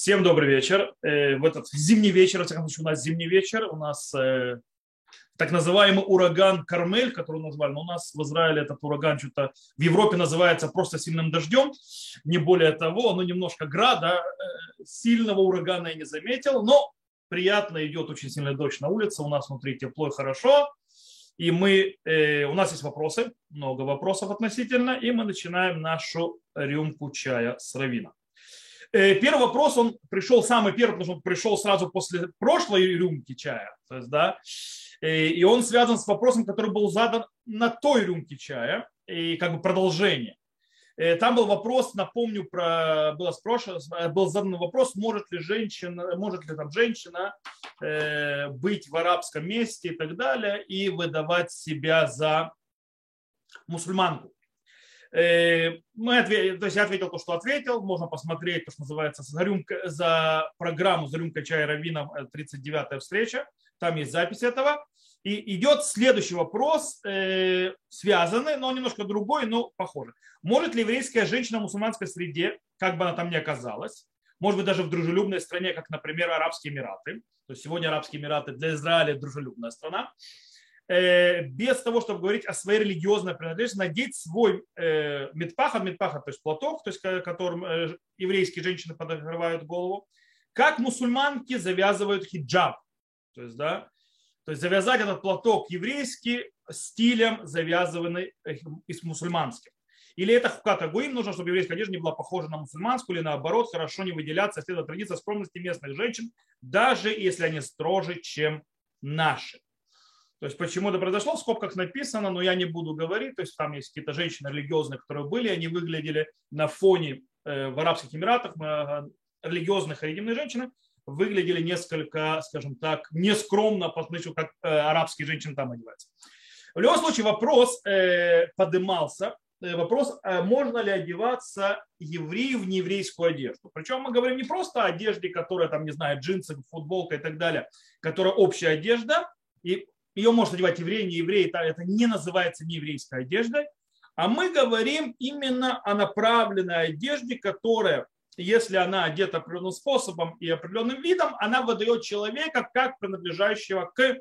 Всем добрый вечер. Э, в этот зимний вечер, во у нас зимний вечер. У нас э, так называемый ураган Кармель, который назвали. Но у нас в Израиле этот ураган что-то в Европе называется просто сильным дождем. Не более того, но немножко града. Э, сильного урагана я не заметил. Но приятно идет очень сильный дождь на улице. У нас внутри тепло и хорошо. И мы, у нас есть вопросы, много вопросов относительно, и мы начинаем нашу рюмку чая с равина. Э, первый вопрос, он пришел самый первый, потому что он пришел сразу после прошлой рюмки чая. То есть, да, э, и он связан с вопросом, который был задан на той рюмке чая, и как бы продолжение. Э, там был вопрос, напомню, про, было спрошено, был задан вопрос, может ли женщина, может ли там женщина быть в арабском месте и так далее, и выдавать себя за мусульманку. Э, мы ответили, то есть я ответил то, что ответил. Можно посмотреть, то, что называется, за, рюмка, за программу «За рюмкой чая раввином» 39-я э, встреча. Там есть запись этого. И идет следующий вопрос, э, связанный, но немножко другой, но похожий. Может ли еврейская женщина в мусульманской среде, как бы она там ни оказалась, может быть, даже в дружелюбной стране, как, например, Арабские Эмираты, то есть сегодня Арабские Эмираты для Израиля дружелюбная страна, без того, чтобы говорить о своей религиозной принадлежности, надеть свой э, медпаха, медпаха, то есть платок, то есть которым э, еврейские женщины подогревают голову, как мусульманки завязывают хиджаб. То есть, да, то есть завязать этот платок еврейский стилем, завязанный из мусульманским. Или это хуката гуим, нужно, чтобы еврейская одежда не была похожа на мусульманскую, или наоборот, хорошо не выделяться, следует традиция скромности местных женщин, даже если они строже, чем наши. То есть почему это произошло, в скобках написано, но я не буду говорить. То есть там есть какие-то женщины религиозные, которые были, они выглядели на фоне э, в Арабских Эмиратах, э, религиозных религиозные женщины, выглядели несколько, скажем так, нескромно по отношению, как э, арабские женщины там одеваются. В любом случае вопрос подымался, вопрос, можно ли одеваться еврею в нееврейскую одежду. Причем мы говорим не просто о одежде, которая там, не знаю, джинсы, футболка и так далее, которая общая одежда, и ее может одевать еврей, не еврей, это не называется нееврейской одеждой, а мы говорим именно о направленной одежде, которая, если она одета определенным способом и определенным видом, она выдает человека как принадлежащего к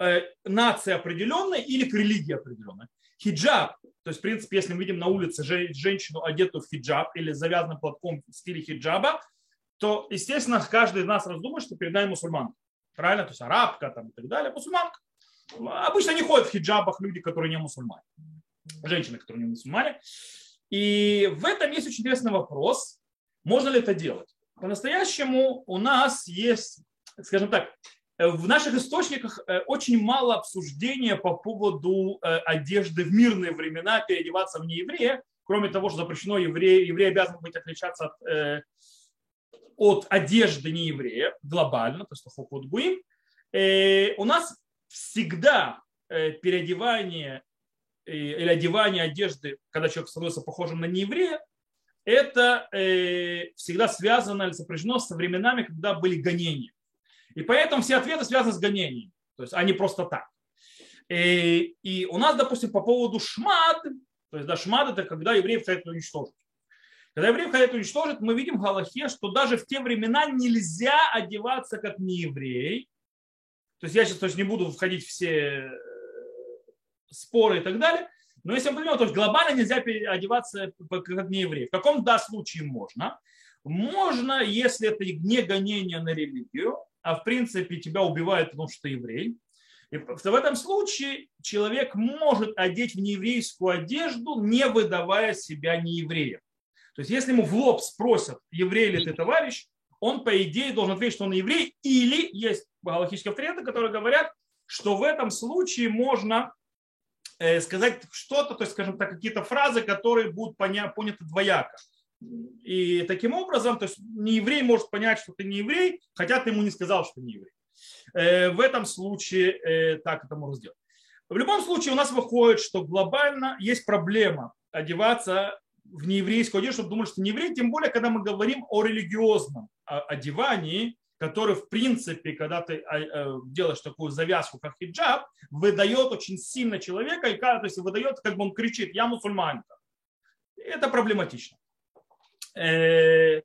э, нации определенной или к религии определенной. Хиджаб, то есть, в принципе, если мы видим на улице женщину, одетую в хиджаб или завязанным платком в стиле хиджаба, то, естественно, каждый из нас раздумает, что перед нами мусульман правильно, то есть арабка там, и так далее, мусульманка. Обычно не ходят в хиджабах люди, которые не мусульмане, женщины, которые не мусульмане. И в этом есть очень интересный вопрос, можно ли это делать. По-настоящему у нас есть, скажем так, в наших источниках э, очень мало обсуждения по поводу э, одежды в мирные времена, переодеваться в нееврея, кроме того, что запрещено евреи, евреи обязаны быть отличаться от э, от одежды нееврея глобально, то есть хохот гуим, э, у нас всегда э, переодевание э, или одевание одежды, когда человек становится похожим на нееврея, это всегда связано или сопряжено со временами, когда были гонения. И поэтому все ответы связаны с гонением, то есть они просто так. И, и у нас, допустим, по поводу шмад, то есть да, шмад это когда евреев хотят уничтожить. Когда евреев хотят уничтожить, мы видим в Галахе, что даже в те времена нельзя одеваться как нееврей. То есть я сейчас то есть, не буду входить в все э, споры и так далее. Но если мы понимаем, то есть глобально нельзя одеваться как нееврей. В каком да случае можно? Можно, если это не гонение на религию, а в принципе тебя убивают, потому что ты еврей. И в этом случае человек может одеть в нееврейскую одежду, не выдавая себя неевреем. То есть если ему в лоб спросят, еврей ли ты товарищ, он, по идее, должен ответить, что он еврей, или есть галактические авторитеты, которые говорят, что в этом случае можно э, сказать что-то, то есть, скажем так, какие-то фразы, которые будут поня- поняты двояко. И таким образом, то есть не еврей может понять, что ты не еврей, хотя ты ему не сказал, что не еврей. Э, в этом случае э, так это можно сделать. В любом случае у нас выходит, что глобально есть проблема одеваться в нееврейскую одежду, чтобы думали, что не еврей, тем более, когда мы говорим о религиозном одевании, который, в принципе, когда ты а, э, делаешь такую завязку, как хиджаб, выдает очень сильно человека, и то есть выдает, как бы он кричит, я мусульманка. Это проблематично. Э,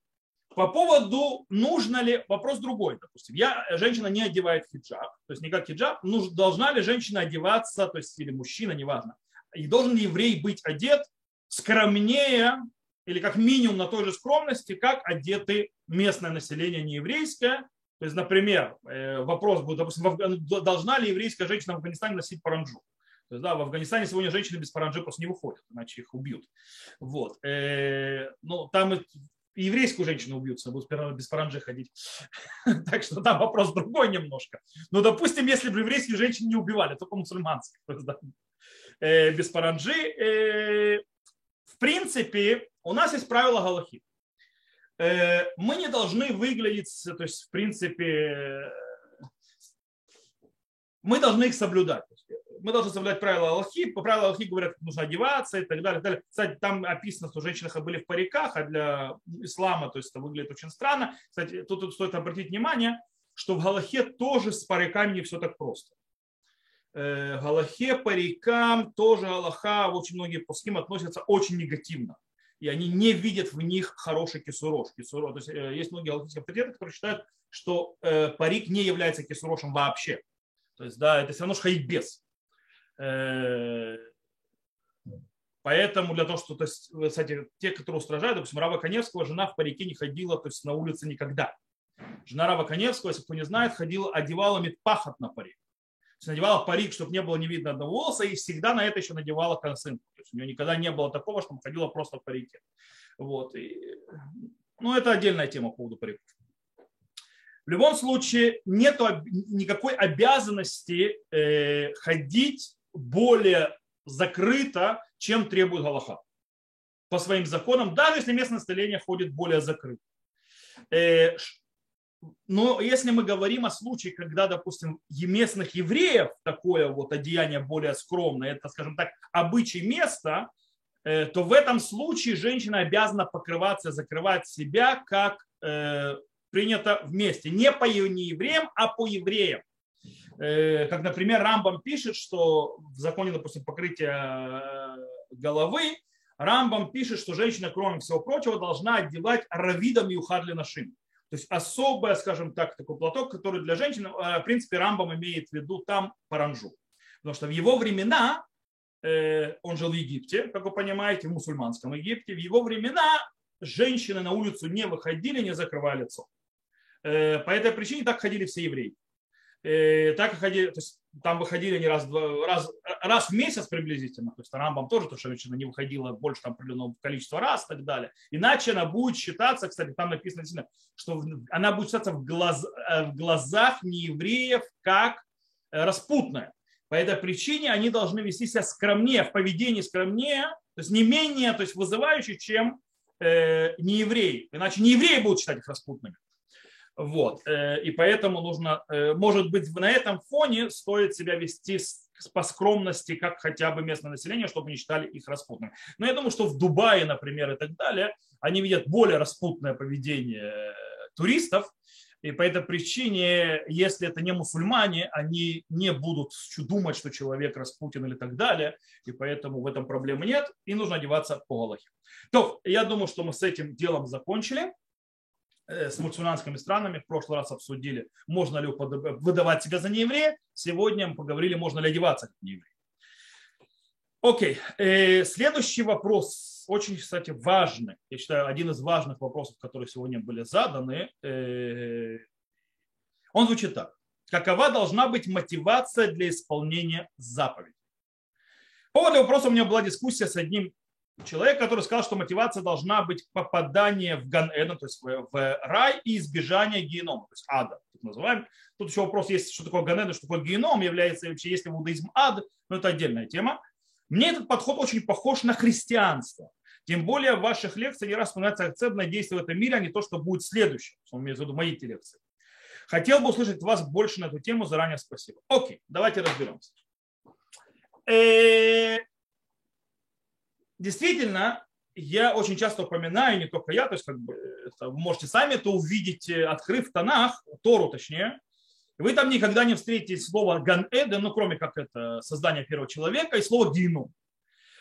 по поводу, нужно ли, вопрос другой, допустим, я, женщина не одевает хиджаб, то есть не как хиджаб, нуж, должна ли женщина одеваться, то есть или мужчина, неважно, и должен ли еврей быть одет скромнее или как минимум на той же скромности, как одеты местное население нееврейское. То есть, например, э, вопрос будет, допустим, должна ли еврейская женщина в Афганистане носить паранджу? То есть, да, в Афганистане сегодня женщины без паранджи просто не выходят, иначе их убьют. Вот. Э, ну, там еврейскую женщину убьются, будут без паранджи ходить. так что там вопрос другой немножко. Но, допустим, если бы еврейские женщины не убивали, только мусульманские, да, э, без паранджи. Э, принципе, у нас есть правило Галахи. Э, мы не должны выглядеть, то есть, в принципе, мы должны их соблюдать мы должны соблюдать правила Аллахи. По правилам Аллахи говорят, как нужно одеваться и так далее. И так далее. Кстати, там описано, что женщины были в париках, а для ислама, то есть это выглядит очень странно. Кстати, тут, тут стоит обратить внимание, что в Галахе тоже с париками не все так просто. Э, Галахе парикам тоже Аллаха, очень многие пуским относятся очень негативно и они не видят в них хороший кисурош. кисурош. То есть, э, есть многие галактические авторитеты, которые считают, что э, парик не является кисурошем вообще. То есть, да, это все равно. Э, поэтому для того, что, то есть, кстати, те, которые устражают, допустим, Рава Коневского, жена в парике не ходила то есть, на улице никогда. Жена Рава Коневского, если кто не знает, ходила, одевала медпахот на парик. Есть надевала парик, чтобы не было не видно одного волоса, и всегда на это еще надевала косынку. То есть у нее никогда не было такого, что ходила просто в парике. Вот. И, ну, это отдельная тема по поводу париков. В любом случае нет никакой обязанности э, ходить более закрыто, чем требует Галаха. По своим законам, даже если местное население ходит более закрыто. Э, но если мы говорим о случае, когда, допустим, местных евреев такое вот одеяние более скромное, это, скажем так, обычай места, э, то в этом случае женщина обязана покрываться, закрывать себя, как э, принято вместе. Не по неевреям, а по евреям. Э, как, например, Рамбам пишет, что в законе, допустим, покрытия головы, Рамбам пишет, что женщина, кроме всего прочего, должна одевать равидом и ухадли нашим. То есть особое, скажем так, такой платок, который для женщин, э, в принципе, Рамбам имеет в виду там паранжу. Потому что в его времена, он жил в Египте, как вы понимаете, в мусульманском Египте, в его времена женщины на улицу не выходили, не закрывали лицо. По этой причине так ходили все евреи. Э, так и ходили, то есть там выходили они раз, раз, раз в месяц приблизительно, то есть Рамбам тоже, то, что женщина не выходила больше там определенного количества раз и так далее. Иначе она будет считаться, кстати, там написано что она будет считаться в, глаз, э, в глазах неевреев как э, распутная. По этой причине они должны вести себя скромнее, в поведении скромнее, то есть не менее то есть вызывающие, чем э, неевреи. Иначе неевреи будут считать их распутными. Вот. Э, и поэтому нужно, э, может быть, на этом фоне стоит себя вести по скромности, как хотя бы местное население, чтобы не считали их распутными. Но я думаю, что в Дубае, например, и так далее, они видят более распутное поведение туристов, и по этой причине, если это не мусульмане, они не будут думать, что человек распутин или так далее. И поэтому в этом проблемы нет. И нужно одеваться по Галахе. То, я думаю, что мы с этим делом закончили. Э, с мусульманскими странами. В прошлый раз обсудили, можно ли выдавать себя за нееврея. Сегодня мы поговорили, можно ли одеваться как нееврей. Окей. Э, следующий вопрос, очень, кстати, важный. Я считаю, один из важных вопросов, которые сегодня были заданы. Э, он звучит так. Какова должна быть мотивация для исполнения заповедей? По поводу вопроса у меня была дискуссия с одним человек, который сказал, что мотивация должна быть попадание в ган то есть в рай и избежание генома, то есть ада, так называем. Тут еще вопрос есть, что такое ган что такое геном, является вообще, если иудаизм ад, но это отдельная тема. Мне этот подход очень похож на христианство. Тем более в ваших лекциях не раз вспоминается акцент на действие в этом мире, а не то, что будет следующее. Он имеет в виду мои лекции. Хотел бы услышать вас больше на эту тему. Заранее спасибо. Окей, давайте разберемся. Действительно, я очень часто упоминаю, не только я, то есть как бы это, вы можете сами это увидеть, э, открыв Танах, Тору точнее, вы там никогда не встретите слово Ган-Эден, ну кроме как это создание первого человека, и слово Гину.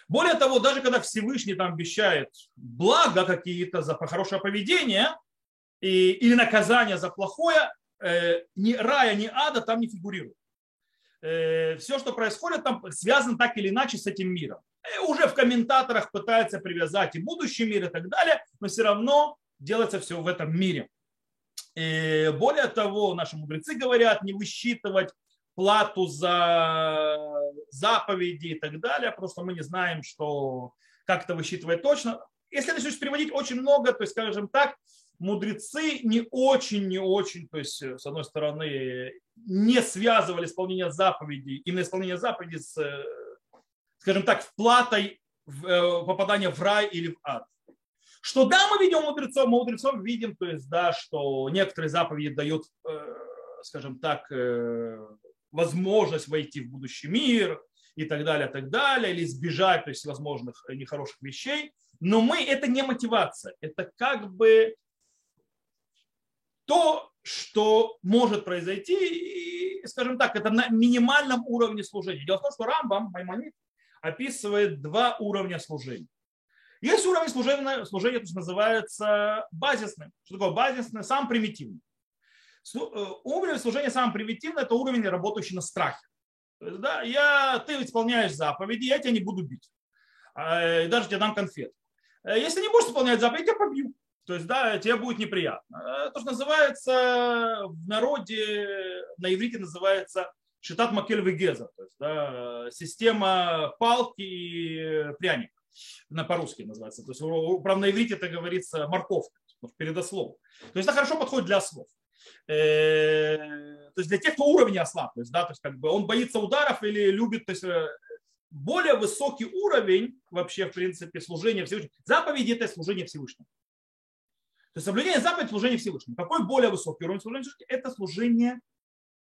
Более того, даже когда Всевышний там обещает блага какие-то за хорошее поведение, и, или наказание за плохое, э, ни рая, ни ада там не фигурирует. Э, все, что происходит там, связано так или иначе с этим миром. И уже в комментаторах пытаются привязать и будущий мир и так далее, но все равно делается все в этом мире. И более того, наши мудрецы говорят не высчитывать плату за заповеди и так далее, просто мы не знаем, что как это высчитывать точно. Если начнешь переводить очень много, то есть, скажем так, мудрецы не очень, не очень, то есть, с одной стороны, не связывали исполнение заповедей, именно исполнение заповедей с, скажем так, вплатой э, попадание в рай или в ад. Что да, мы видим мудрецов, мы мудрецов видим, то есть, да, что некоторые заповеди дают, э, скажем так, э, возможность войти в будущий мир и так далее, так далее, или избежать то есть, возможных нехороших вещей. Но мы, это не мотивация, это как бы то, что может произойти, и, скажем так, это на минимальном уровне служения. Дело в том, что Рамбам, Маймонит, описывает два уровня служения. Есть уровень служения, служения то есть называется базисным. Что такое базисный? Сам примитивный. Э, уровень служения самый примитивный – это уровень, работающий на страхе. Есть, да, я, ты исполняешь заповеди, я тебя не буду бить. А, даже тебе дам конфет. Э, если не будешь исполнять заповеди, я тебя побью. То есть, да, тебе будет неприятно. Э, то, что называется в народе, на иврите называется шитат макель вегеза, то есть, да, система палки и пряника на по-русски называется. То есть, правда, на иврите это говорится морковка, передослов. То есть это хорошо подходит для слов. Э, то есть для тех, кто уровня осла, то есть, да, то есть как бы он боится ударов или любит, то есть э, более высокий уровень вообще, в принципе, служения Всевышнему. Заповеди – это служение Всевышнему. То есть соблюдение заповедей – служение Всевышнему. Какой более высокий уровень служения Всевышнему? Это служение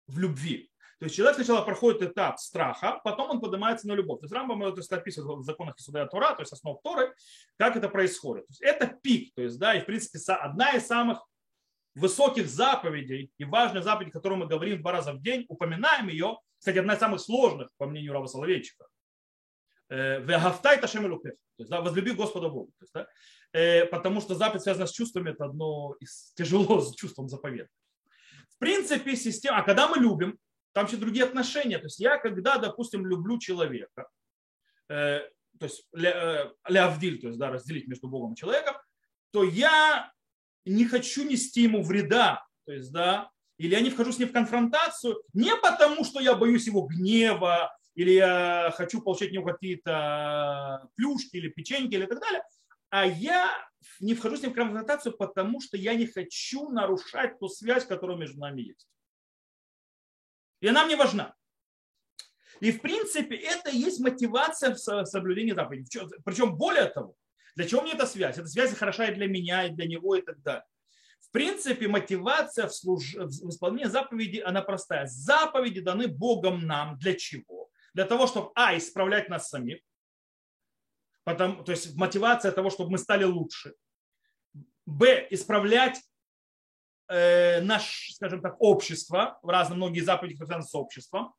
в любви. То есть человек сначала проходит этап страха, потом он поднимается на любовь. То есть Рамбам это описывает в законах Исудая Тора, то есть основ Торы, как это происходит. То есть это пик, то есть, да, и в принципе одна из самых высоких заповедей и важных заповедей, о которой мы говорим два раза в день, упоминаем ее, кстати, одна из самых сложных, по мнению Рава Соловейчика. Э, Вегавтай Ташем То есть, да, возлюби Господа Бога. То есть, да, э, потому что заповедь связана с чувствами, это одно из тяжело с чувством заповедь. В принципе, система, а когда мы любим, там еще другие отношения. То есть я, когда, допустим, люблю человека, э, то есть леавдиль, то есть да, разделить между Богом и человеком, то я не хочу нести ему вреда, то есть, да, или я не вхожу с ним в конфронтацию не потому, что я боюсь его гнева, или я хочу получать от него какие-то плюшки или печеньки или так далее, а я не вхожу с ним в конфронтацию, потому что я не хочу нарушать ту связь, которая между нами есть. И она мне важна. И в принципе это и есть мотивация в соблюдении заповедей. Причем более того, для чего мне эта связь? Эта связь хороша и для меня, и для него, и так далее. В принципе, мотивация в, служ... в исполнении заповеди, она простая. Заповеди даны Богом нам для чего? Для того, чтобы, а, исправлять нас самих, Потом, то есть мотивация того, чтобы мы стали лучше. Б, исправлять э, наше, скажем так, общество, в разные многие заповеди, связаны с обществом.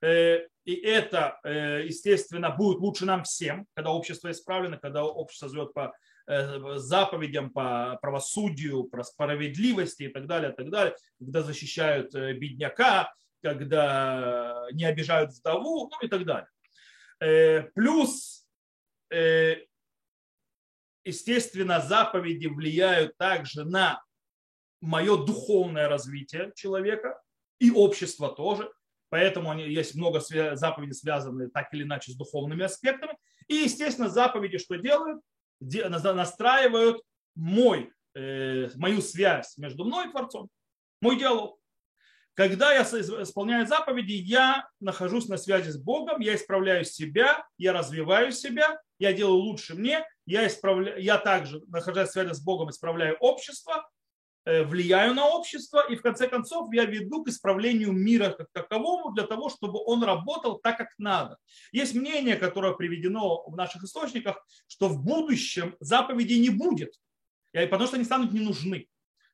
Э, и это, э, естественно, будет лучше нам всем, когда общество исправлено, когда общество живет по э, заповедям, по правосудию, по справедливости и так далее, и так далее, когда защищают бедняка, когда не обижают вдову, ну и так далее. Плюс, естественно, заповеди влияют также на мое духовное развитие человека и общество тоже. Поэтому есть много заповедей, связанных так или иначе с духовными аспектами. И, естественно, заповеди что делают? Настраивают мой, э, мою связь между мной и Творцом, мой диалог. Когда я исполняю заповеди, я нахожусь на связи с Богом, я исправляю себя, я развиваю себя, я делаю лучше мне, я, исправляю, я также, находясь в связи с Богом, исправляю общество, влияю на общество, и в конце концов я веду к исправлению мира как таковому для того, чтобы он работал так, как надо. Есть мнение, которое приведено в наших источниках, что в будущем заповедей не будет, потому что они станут не нужны.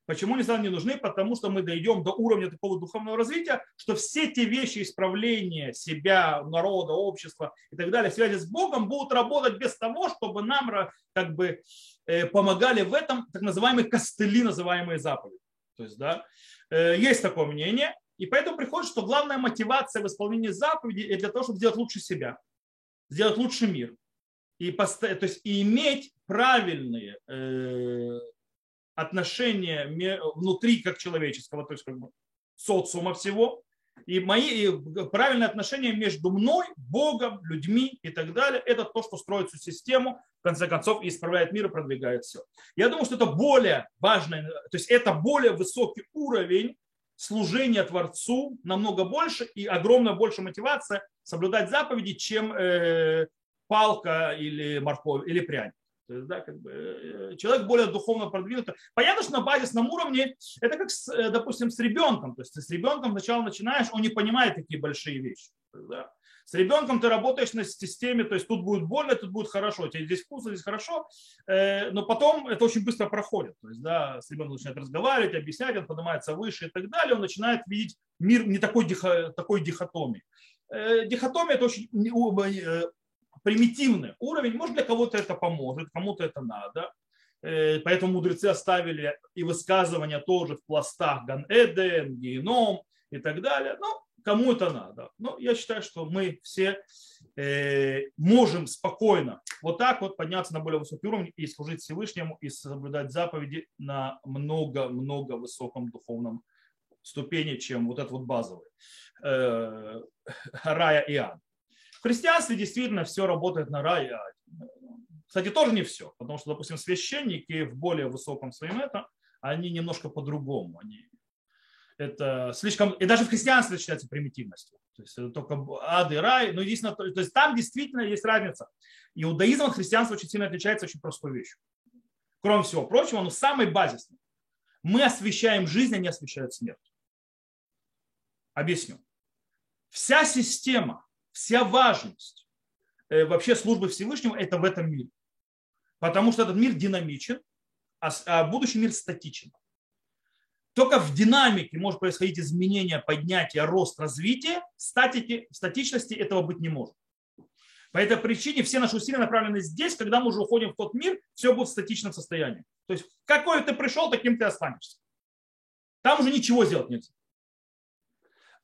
Почему они не нужны? Потому что мы дойдем до уровня такого духовного развития, что все те вещи исправления себя, народа, общества и так далее, связи с Богом, будут работать без того, чтобы нам как бы э, помогали в этом так называемые костыли, называемые заповеди. То есть, да, э, есть такое мнение, и поэтому приходит, что главная мотивация в исполнении заповедей – это для того, чтобы сделать лучше себя, сделать лучше мир. И, то есть, и иметь правильные э, отношения внутри как человеческого, то есть как бы социума всего, и мои и правильные отношения между мной, Богом, людьми и так далее, это то, что строит всю систему, в конце концов, и исправляет мир и продвигает все. Я думаю, что это более важное, то есть это более высокий уровень служения Творцу, намного больше и огромно больше мотивация соблюдать заповеди, чем э, палка или морковь или пряник. То есть, да, как бы, э, человек более духовно продвинутый. Понятно, что на базисном уровне это как, с, э, допустим, с ребенком. То есть с ребенком сначала начинаешь, он не понимает такие большие вещи. Да. С ребенком ты работаешь на системе, то есть тут будет больно, тут будет хорошо, тебе здесь вкусно, здесь хорошо, э, но потом это очень быстро проходит. То есть, да, с ребенком начинает разговаривать, объяснять, он поднимается выше и так далее, он начинает видеть мир не такой, такой дихотомии. Дихотомия – это очень примитивный уровень, может для кого-то это поможет, кому-то это надо. Э, поэтому мудрецы оставили и высказывания тоже в пластах Ган-Эден, Геном и так далее. Ну, кому это надо. Но я считаю, что мы все э, можем спокойно вот так вот подняться на более высокий уровень и служить Всевышнему и соблюдать заповеди на много-много высоком духовном ступени, чем вот этот вот базовый. Э, рая и ад христианстве действительно все работает на рай. Кстати, тоже не все, потому что, допустим, священники в более высоком своем это, они немножко по-другому. Они, это слишком, и даже в христианстве считается примитивностью. То есть это только ад и рай, но единственное, то есть там действительно есть разница. Иудаизм от христианства очень сильно отличается очень простой вещью. Кроме всего прочего, но самый базисный. Мы освещаем жизнь, они освещают смерть. Объясню. Вся система вся важность э, вообще службы Всевышнего это в этом мире. Потому что этот мир динамичен, а, а будущий мир статичен. Только в динамике может происходить изменение, поднятие, рост, развитие. В статичности этого быть не может. По этой причине все наши усилия направлены здесь, когда мы уже уходим в тот мир, все будет в статичном состоянии. То есть какой ты пришел, таким ты останешься. Там уже ничего сделать нельзя.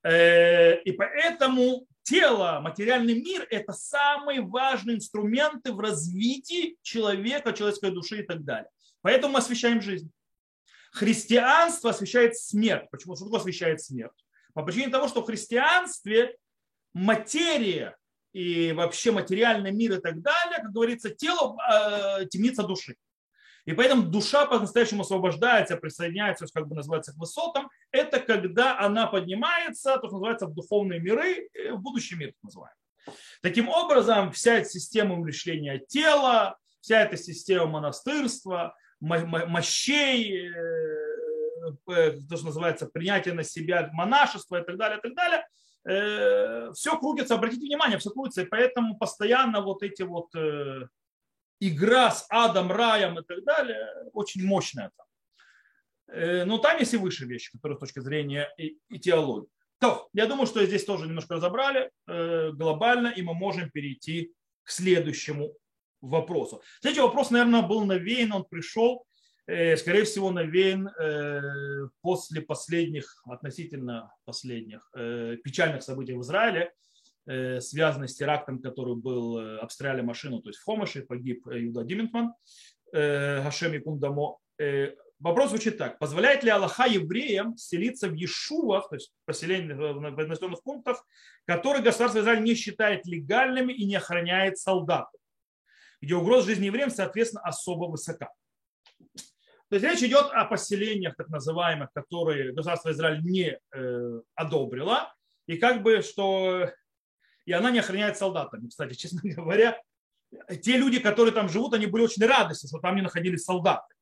Э, и поэтому тело, материальный мир – это самые важные инструменты в развитии человека, человеческой души и так далее. Поэтому мы освещаем жизнь. Христианство освещает смерть. Почему? Что такое освещает смерть? По причине того, что в христианстве материя и вообще материальный мир и так далее, как говорится, тело э, темница души. И поэтому душа по-настоящему освобождается, присоединяется, как бы называется, к высотам. Это когда она поднимается, то, что называется, в духовные миры, в будущий мир, так называемый. Таким образом, вся эта система умерщвления тела, вся эта система монастырства, мощей, э, э, то, что называется, принятие на себя монашества и так далее, и так далее, э, все крутится, обратите внимание, все крутится, и поэтому постоянно вот эти вот игра с адом, раем и так далее очень мощная там. Э, но там есть и выше вещи, которые с точки зрения и, и теологии. То, я думаю, что здесь тоже немножко разобрали э, глобально, и мы можем перейти к следующему вопросу. Следующий вопрос, наверное, был навеян, он пришел, э, скорее всего, навеян после последних, относительно последних печальных событий в Израиле, связанный с терактом, который был, э, обстреляли машину, то есть в Хомыше погиб э, Юда Диментман, Гашем Якундамо. Вопрос звучит так. Позволяет ли Аллаха евреям селиться в Ешувах, то есть поселение в населенных пунктах, которые государство Израиль не считает легальными и не охраняет солдатов, где угроза жизни евреям, соответственно, особо высока. То есть речь идет о поселениях, так называемых, которые государство Израиль не одобрило, и как бы, что и она не охраняет солдатами. Кстати, честно говоря, те люди, которые там живут, они были очень рады, что там не находились солдаты,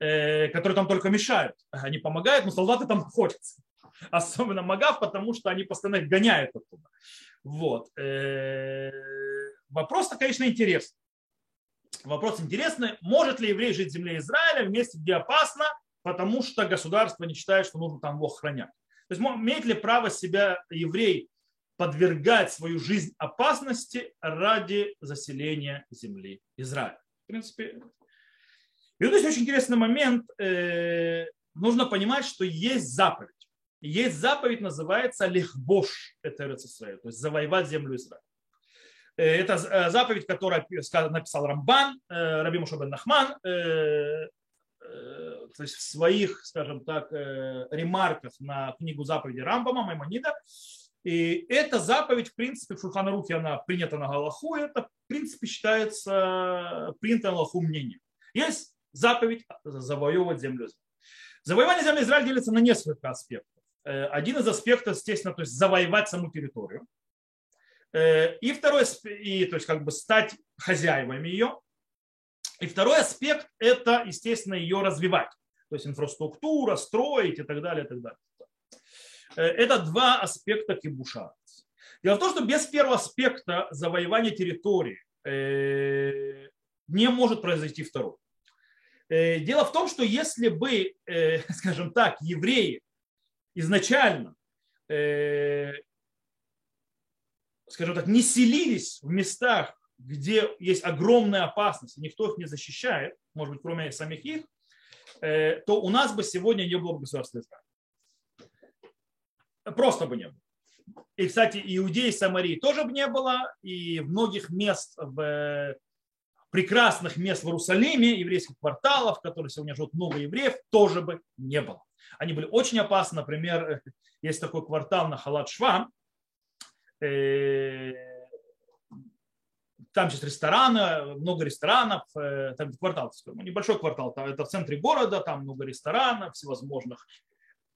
э, которые там только мешают. Они помогают, но солдаты там находятся. Особенно Магав, потому что они постоянно их гоняют оттуда. Вот. Э, вопрос-то, конечно, интересный. Вопрос интересный. Может ли еврей жить в земле Израиля в месте, где опасно, потому что государство не считает, что нужно там его охранять. То есть имеет ли право себя еврей подвергать свою жизнь опасности ради заселения земли Израиля? В принципе, и вот здесь очень интересный момент. Э, нужно понимать, что есть заповедь. Есть заповедь, называется лихбош, это Израиль, то есть завоевать землю Израиля. Э, это э, заповедь, которую написал Рамбан, Раби Мушабен Нахман, то есть в своих, скажем так, ремарках на книгу заповеди Рамбама, Маймонида. И эта заповедь, в принципе, в Шульханарухе она принята на Галаху, это, в принципе, считается принято на Галаху мнением. Есть заповедь завоевывать землю. Завоевание земли Израиля делится на несколько аспектов. Э, один из аспектов, естественно, то есть завоевать саму территорию. Э, и второй, и, то есть как бы стать хозяевами ее. И второй аспект – это, естественно, ее развивать. То есть инфраструктура, строить и так далее, и так далее. Э, это два аспекта кибуша. Дело в том, что без первого аспекта завоевания территории не может произойти второй. Э, дело в том, что если бы, э, скажем так, евреи изначально, э, скажем так, не селились в местах, где есть огромная опасность, никто их не защищает, может быть, кроме самих их, то у нас бы сегодня не было бы государства Израиля. Просто бы не было. И, кстати, иудеи Самарии тоже бы не было, и многих мест в прекрасных мест в Иерусалиме, еврейских кварталов, в которых сегодня живут много евреев, тоже бы не было. Они были очень опасны. Например, есть такой квартал на Халат-Шва, э, там есть рестораны, много ресторанов, э, там квартал, небольшой квартал, это в центре города, там много ресторанов всевозможных,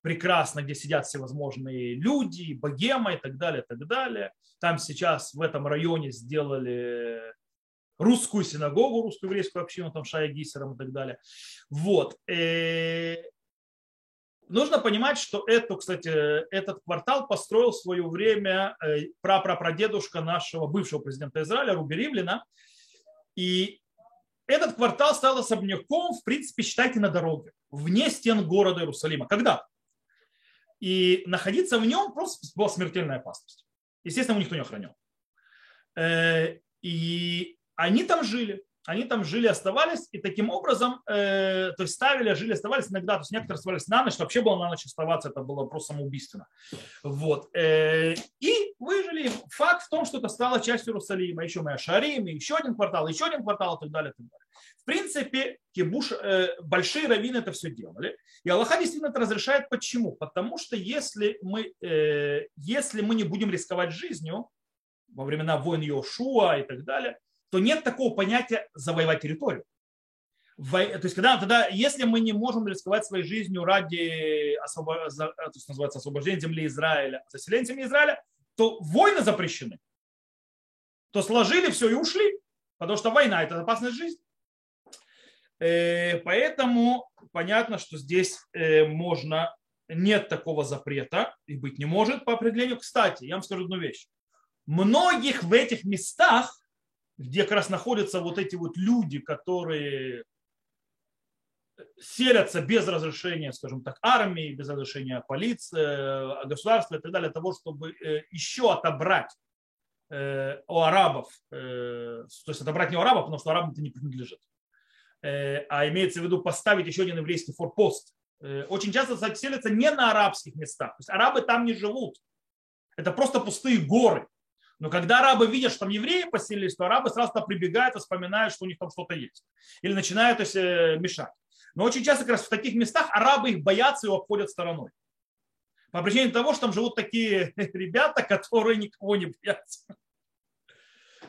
прекрасно, где сидят всевозможные люди, богема и так далее, и так далее. Там сейчас в этом районе сделали русскую синагогу, русскую еврейскую общину, там Шая Гисером и так далее. Вот. Э, нужно понимать, что это, кстати, этот квартал построил в свое время э, прапрапрадедушка нашего бывшего президента Израиля Руби Ривлина. И этот квартал стал особняком, в принципе, считайте, на дороге, вне стен города Иерусалима. Когда? И находиться в нем просто была смертельная опасность. Естественно, его никто не охранял. Э, и они там жили, они там жили, оставались, и таким образом, э, то есть ставили, жили, оставались иногда, то есть некоторые оставались на ночь, вообще было на ночь оставаться, это было просто самоубийственно. Вот. Э, и выжили. Факт в том, что это стало частью Иерусалима, еще моя Шарим, еще один квартал, еще один квартал и так далее. И так далее. В принципе, кибуш, э, большие раввины это все делали. И Аллаха действительно это разрешает. Почему? Потому что если мы, э, если мы не будем рисковать жизнью, во времена войн Йошуа и так далее, то нет такого понятия завоевать территорию. То есть, когда, тогда, если мы не можем рисковать своей жизнью ради освобо... то есть, называется, освобождения земли Израиля, заселения земли Израиля, то войны запрещены. То сложили все и ушли, потому что война – это опасная жизнь. Э, поэтому понятно, что здесь э, можно, нет такого запрета и быть не может по определению. Кстати, я вам скажу одну вещь. Многих в этих местах где как раз находятся вот эти вот люди, которые селятся без разрешения, скажем так, армии, без разрешения полиции, государства и так далее, того, чтобы э, еще отобрать э, у арабов, э, то есть отобрать не у арабов, потому что арабам это не принадлежит, а имеется в виду поставить еще один еврейский форпост. Очень часто, селятся не на арабских местах. То есть арабы там не живут. Это просто пустые горы. Но когда арабы видят, что там евреи поселились, то арабы сразу туда прибегают вспоминают, что у них там что-то есть. Или начинают то есть, э, мешать. Но очень часто как раз в таких местах арабы их боятся и обходят стороной. По причине того, что там живут такие ребята, которые никого не боятся.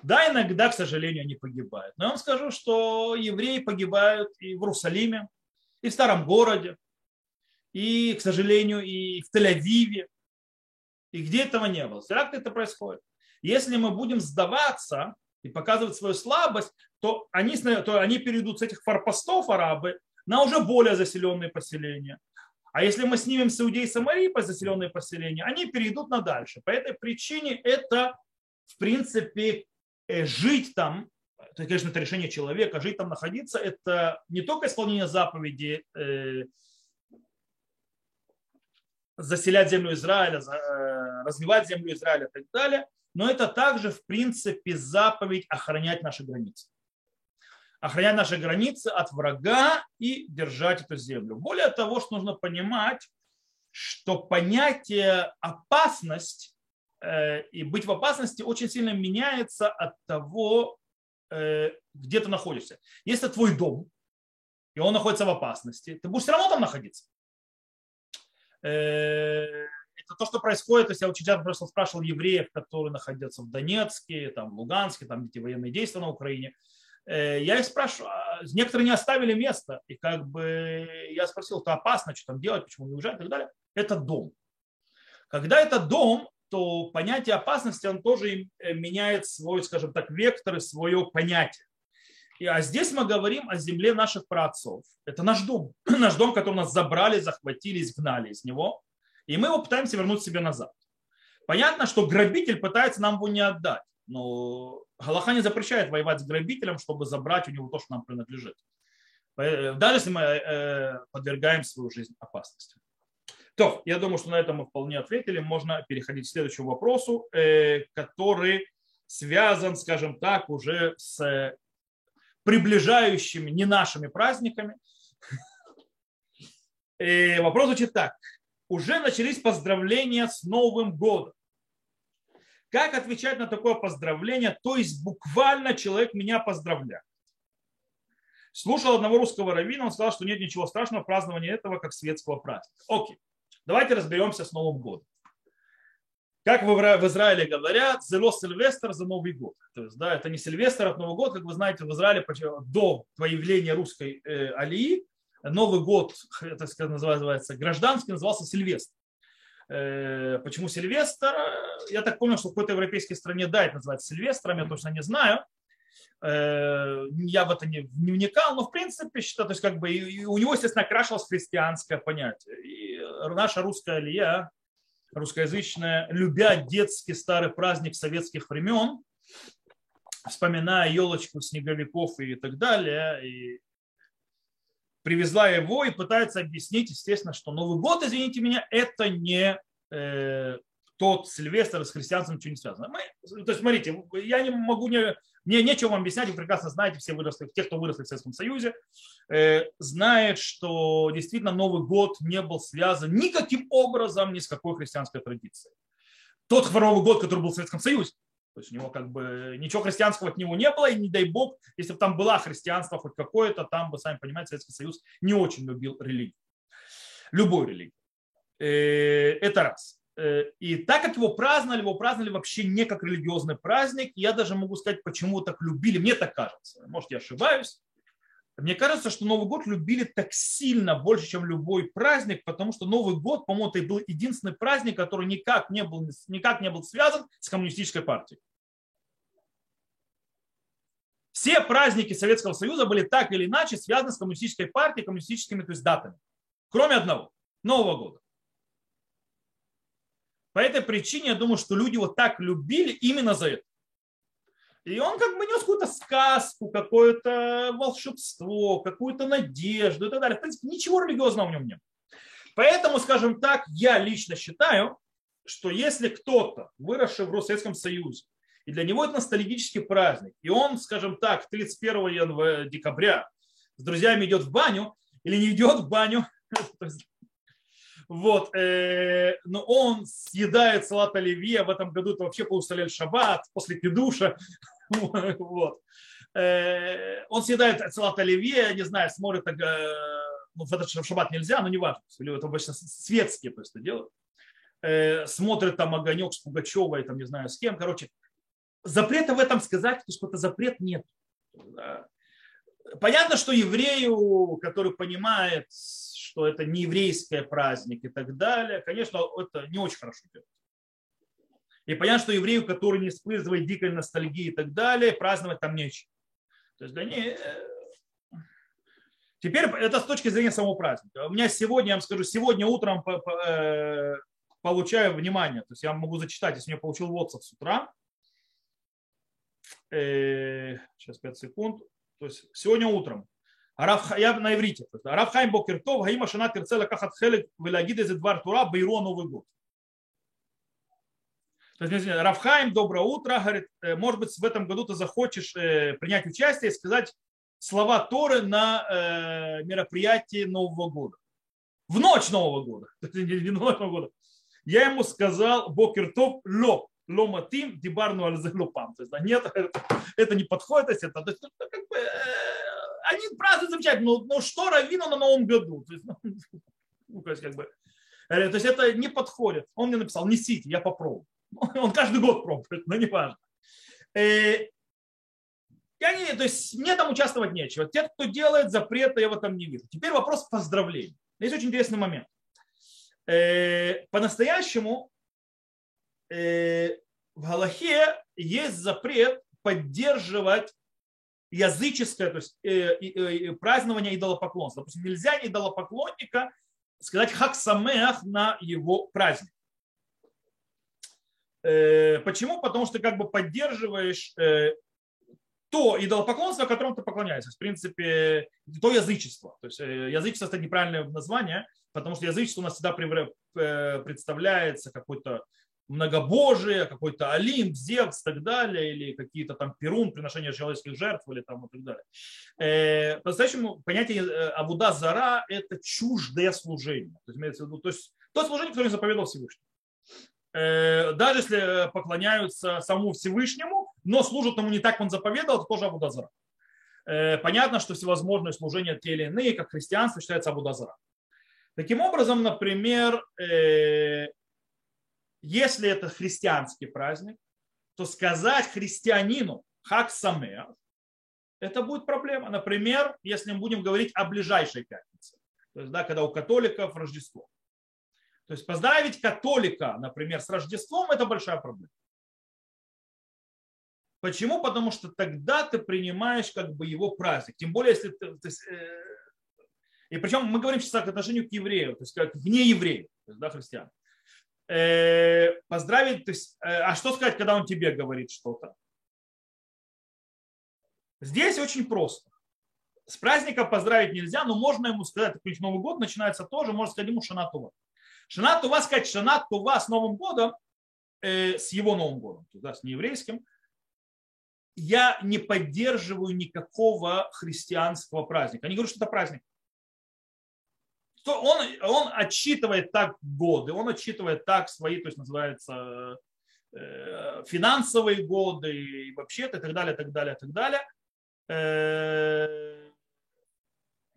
Да, иногда, к сожалению, они погибают. Но я вам скажу, что евреи погибают и в Иерусалиме, и в старом городе, и, к сожалению, и в Тель-Авиве. И где этого не было. Как это происходит? Если мы будем сдаваться и показывать свою слабость, то они, то они перейдут с этих форпостов арабы на уже более заселенные поселения. А если мы снимем с Иудеи и Самарии по заселенные поселения, они перейдут на дальше. По этой причине это, в принципе, э, жить там, это, конечно, это решение человека, жить там, находиться, это не только исполнение заповеди э, заселять землю Израиля, э, развивать землю Израиля и так далее. Но это также, в принципе, заповедь охранять наши границы. Охранять наши границы от врага и держать эту землю. Более того, что нужно понимать, что понятие опасность э, и быть в опасности очень сильно меняется от того, э, где ты находишься. Если твой дом, и он находится в опасности, ты будешь все равно там находиться. Э, это то, что происходит, то есть я очень часто просто спрашивал евреев, которые находятся в Донецке, там, в Луганске, там эти военные действия на Украине. Я их спрашиваю, а некоторые не оставили место, и как бы я спросил, это опасно, что там делать, почему не уезжать и так далее. Это дом. Когда это дом, то понятие опасности, он тоже меняет свой, скажем так, вектор и свое понятие. А здесь мы говорим о земле наших праотцов. Это наш дом. наш дом, который нас забрали, захватили, изгнали из него. И мы его пытаемся вернуть себе назад. Понятно, что грабитель пытается нам его не отдать. Но Галаха не запрещает воевать с грабителем, чтобы забрать у него то, что нам принадлежит. Даже если мы э, подвергаем свою жизнь опасности. То, я думаю, что на этом мы вполне ответили. Можно переходить к следующему вопросу, э, который связан, скажем так, уже с приближающими не нашими праздниками. И вопрос звучит так. Уже начались поздравления с Новым годом. Как отвечать на такое поздравление? То есть буквально человек меня поздравляет. Слушал одного русского раввина, он сказал, что нет ничего страшного в праздновании этого, как светского праздника. Окей, давайте разберемся с Новым годом. Как в Израиле говорят, зело Сильвестр за Новый год. То есть, да, это не Сильвестр от Новый год, как вы знаете, в Израиле до появления русской э, алии Новый год, это называется гражданский, назывался Сильвестр. Э, почему Сильвестр? Я так понял, что в какой-то европейской стране, да, это называется Сильвестром, я точно не знаю. Э, я в это не, вникал, но в принципе считаю, то есть как бы у него, естественно, окрашивалось христианское понятие. И наша русская алия, русскоязычная, любя детский старый праздник советских времен, вспоминая елочку, снеговиков и так далее, и привезла его и пытается объяснить, естественно, что Новый год, извините меня, это не э, тот Сильвестр с христианством ничего не связано. Мы, то есть, смотрите, я не могу не, мне нечего вам объяснять, вы прекрасно знаете, все выросли, те, кто выросли в Советском Союзе, э, знают, что действительно Новый год не был связан никаким образом ни с какой христианской традицией. Тот Новый год, который был в Советском Союзе, то есть у него как бы ничего христианского от него не было, и не дай бог, если бы там было христианство хоть какое-то, там бы, сами понимаете, Советский Союз не очень любил религию. Любую религию. Э, это раз. Э, и так как его праздновали, его праздновали вообще не как религиозный праздник. Я даже могу сказать, почему так любили. Мне так кажется. Может, я ошибаюсь. Мне кажется, что Новый год любили так сильно, больше, чем любой праздник, потому что Новый год, по-моему, это был единственный праздник, который никак не был, никак не был связан с коммунистической партией. Все праздники Советского Союза были так или иначе связаны с коммунистической партией, коммунистическими то есть, датами. Кроме одного – Нового года. По этой причине я думаю, что люди вот так любили именно за это. И он как бы нес какую-то сказку, какое-то волшебство, какую-то надежду и так далее. В принципе, ничего религиозного в нем нет. Поэтому, скажем так, я лично считаю, что если кто-то, выросший в Советском Союзе, и для него это ностальгический праздник, и он, скажем так, 31 января, декабря с друзьями идет в баню или не идет в баню, Вот, э, но он съедает салат оливье, в этом году это вообще полусалель шаббат, после кедуша. вот. Э, он съедает салат оливье, не знаю, смотрит, э, ну, в этот шаббат нельзя, но не важно, это обычно светские просто делают. Э, смотрит там огонек с Пугачевой, там не знаю с кем, короче. Запрета в этом сказать, что это запрет нет. Понятно, что еврею, который понимает что это не еврейский праздник и так далее, конечно, это не очень хорошо делать. И понятно, что еврею, который не испытывает дикой ностальгии и так далее, праздновать там нечего. То есть для них... Э, теперь это с точки зрения самого праздника. У меня сегодня, я вам скажу, сегодня утром э, получаю внимание. То есть я могу зачитать, если я получил WhatsApp с утра. Э, сейчас 5 секунд. То есть сегодня утром я на иврите. Равхайм Бокертов, Гаима Шана Терцела Кахат Хелек, Велагид из Эдвар Тура, Бейро Новый год. Равхайм, доброе утро, говорит, «Э, может быть, в этом году ты захочешь э, принять участие и сказать слова Торы на э, мероприятии Нового года. В ночь Нового года. Не ночь Нового года. Я ему сказал, Бокертов, ло, ломатим, дибарну альзелупам. То есть, нет, это не подходит, это, то есть, ну, как бы, они празднуют замечательно, но, но что раввину на Новом году? То есть, ну, ну, то есть, как бы, то есть это не подходит. Он мне написал, несите, я попробую. Он каждый год пробует, но не важно. Я не, то есть мне там участвовать нечего. Те, кто делает запреты, я в этом не вижу. Теперь вопрос поздравлений. Есть очень интересный момент. Э, по-настоящему э, в Галахе есть запрет поддерживать языческое, то есть э, празднование идолопоклонства. Допустим, нельзя идолопоклонника сказать хаксамеах на его праздник. Почему? Потому что как бы поддерживаешь то идолопоклонство, которому ты поклоняешься. В принципе, то язычество. То есть э, язычество это неправильное название, потому что язычество у нас всегда э, представляется какой-то многобожие, какой-то Олимп, Зевс и так далее, или какие-то там Перун, приношение человеческих жертв или там и так далее. Э, по-настоящему понятие Авуда Зара – это чуждое служение. То есть, то есть то служение, которое заповедал Всевышний. Даже если поклоняются самому Всевышнему, но служат ему не так, как он заповедовал, это тоже Абудазара. Э, понятно, что всевозможные служения те или иные, как христианство, считается Абудазара. Таким образом, например, э, если это христианский праздник, то сказать христианину хак самеах, это будет проблема. Например, если мы будем говорить о ближайшей пятнице, то есть, да, когда у католиков Рождество. То есть поздравить католика, например, с Рождеством, это большая проблема. Почему? Потому что тогда ты принимаешь как бы его праздник. Тем более, если ты... То э, и причем мы говорим сейчас к отношению к еврею, то есть как вне евреев, то есть, да, христиан. Э, поздравить, то есть, э, а что сказать, когда он тебе говорит что-то? Здесь очень просто. С праздником поздравить нельзя, но можно ему сказать, то Новый год начинается тоже, можно сказать ему Шанатува. Шанатува сказать Шанатува с Новым годом, э, с его Новым годом, да, с нееврейским, я не поддерживаю никакого христианского праздника. Не говорю, что это праздник. Он, он отчитывает так годы, он отчитывает так свои, то есть называется э, финансовые годы и вообще-то и так далее, так далее, так далее. Э,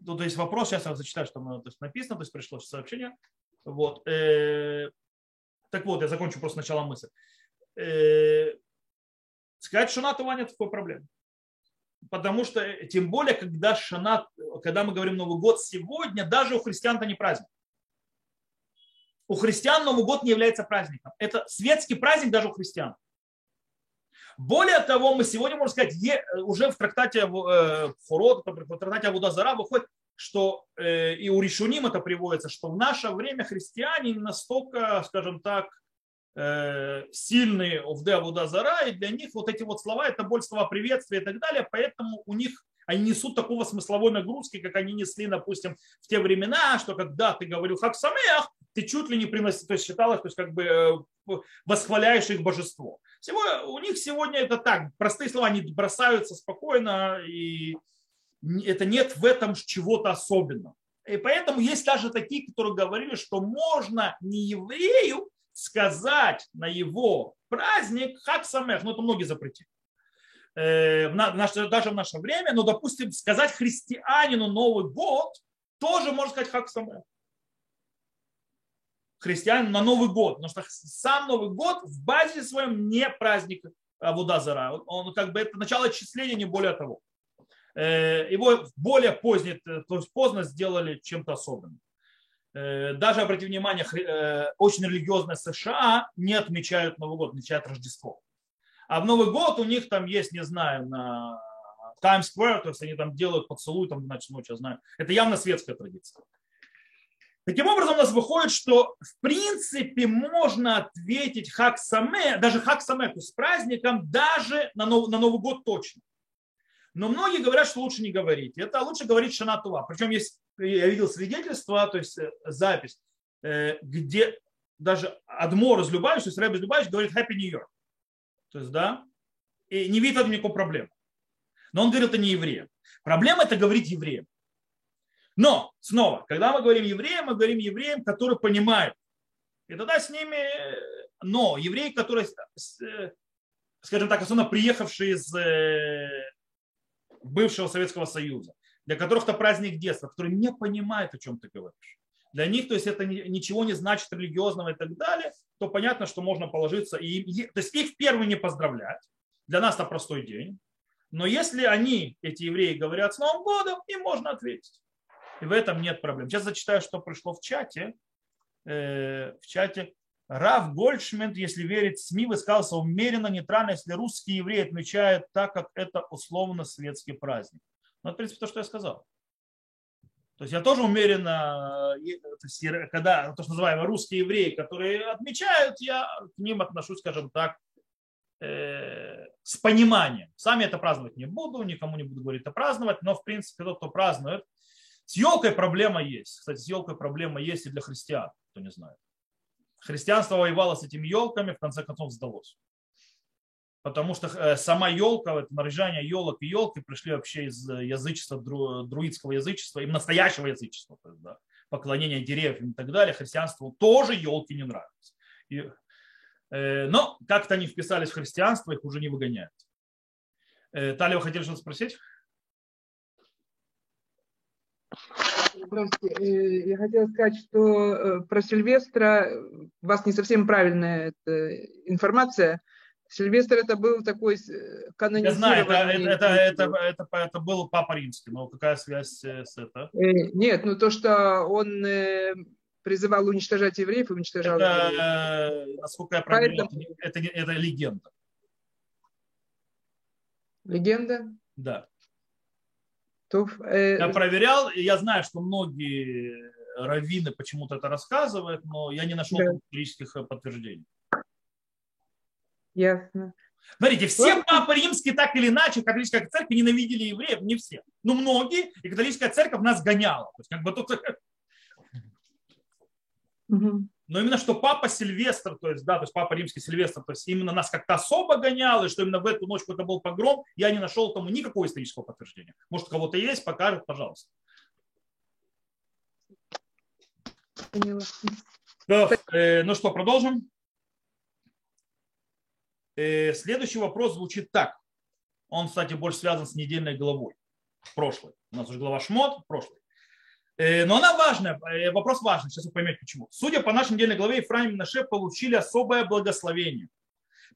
ну, то есть вопрос, сейчас я зачитаю, что то есть написано, то есть пришло сообщение. Вот. Э, так вот, я закончу просто сначала мысль. Сказать шанат Ува нет такой проблемы. Потому что, э, тем более, когда шанат, когда мы говорим Новый год сегодня, даже у христиан это не праздник. У христиан Новый год не является праздником. Это светский праздник даже у христиан. Более того, мы сегодня, можно сказать, уже в трактате э, Хород, в трактате Абудазара выходит, что э, и у Ришуним это приводится, что в наше время христиане настолько, скажем так, Э, сильные в Авуда Зара, и для них вот эти вот слова, это более слова приветствия и так далее, поэтому у них они несут такого смысловой нагрузки, как они несли, допустим, в те времена, что когда ты говорил как самех, ты чуть ли не приносил, то есть считалось, то есть как бы э, восхваляешь их божество. Всего, у них сегодня это так, простые слова, они бросаются спокойно, и это нет в этом чего-то особенного. И поэтому есть даже такие, которые говорили, что можно не еврею сказать на его праздник хак самех, ну это многие запретили. Э, даже в наше время, но, допустим, сказать христианину Новый год тоже можно сказать хак самех. Христианин на Новый год, потому что сам Новый год в базе своем не праздник Авудазара. Он как бы это начало отчисления, не более того. Э, его более позднее, то есть поздно сделали чем-то особенным. Э, даже, обратите внимание, э, очень религиозные США не отмечают Новый год, отмечают Рождество. А в Новый год у них там есть, не знаю, на Times Square, то есть они там делают поцелуй там ночь ночь, я знаю. Это явно светская традиция. Таким образом, у нас выходит, что в принципе можно ответить хак саме, даже хак саме, то есть праздником, даже на Новый, на Новый год точно. Но многие говорят, что лучше не говорить. Это лучше говорить Шанатува. Причем есть, я видел свидетельство, то есть э, запись, э, где даже Адмор из Любавич, то есть Рэб из Любавич говорит Happy New Year. То есть, да, и не видит никакой проблемы. Но он говорит это не евреям. Проблема это говорить евреям. Но, снова, когда мы говорим евреям, мы говорим евреям, которые понимают. И тогда с ними, но евреи, которые, э, скажем так, особенно приехавшие из бывшего Советского Союза, для которых это праздник детства, которые не понимают, о чем ты говоришь. Для них, то есть это ничего не значит религиозного и так далее, то понятно, что можно положиться. И, то есть их первый не поздравлять. Для нас это простой день. Но если они, эти евреи, говорят с Новым годом, им можно ответить. И в этом нет проблем. Сейчас зачитаю, что пришло в чате. Э, в чате Раф Гольдшмент, если верить СМИ, высказался умеренно нейтрально, если русские евреи отмечают так, как это условно светский праздник. Ну, в принципе, то, что я сказал. То есть я тоже умеренно, э, когда то, что называемые русские евреи, которые отмечают, я к ним отношусь, скажем так, э, с пониманием. Сами это праздновать не буду, никому не буду говорить это праздновать, но в принципе тот, кто празднует, с елкой проблема есть. Кстати, с елкой проблема есть и для христиан, кто не знает христианство воевало с этими елками, в конце концов сдалось. Потому что э, сама елка, это наряжание елок и елки пришли вообще из э, язычества, друидского язычества, им настоящего язычества, то есть, да, поклонение деревьям и так далее. Христианству тоже елки не нравятся. И, э, но как-то они вписались в христианство, их уже не выгоняют. Э, Талия, вы хотели что-то спросить? Здравствуйте. Э, я хотела сказать, что э, про Сильвестра у вас не совсем правильная информация. Сильвестр это был такой канонизированный... Я знаю, это, это, это, это, это, это был Папа Римский, но какая связь с это? Нет, ну то, что он призывал уничтожать евреев, уничтожал это, евреев. Насколько я понимаю, Поэтому... это, это, это легенда. Легенда? Да. То, э... Я проверял, и я знаю, что многие раввины почему-то это рассказывают, но я не нашел да. исторических э, подтверждений. Ясно. Смотрите, все папы римские так или иначе, католическая церковь ненавидели евреев, не все. Но многие, и католическая церковь нас гоняла. То есть, как бы тут... Угу. Но именно что папа Сильвестр, то есть, да, то есть папа римский Сильвестр, то есть именно нас как-то особо гонял, и что именно в эту ночь это был погром, я не нашел тому никакого исторического подтверждения. Может, у кого-то есть, покажет, пожалуйста. Да, э, ну что, продолжим? Э, следующий вопрос звучит так. Он, кстати, больше связан с недельной главой. Прошлой. У нас уже глава Шмот, прошлый. Э, но она важная, э, вопрос важный, сейчас вы поймете почему. Судя по нашей недельной главе, Ефраим и Наше получили особое благословение.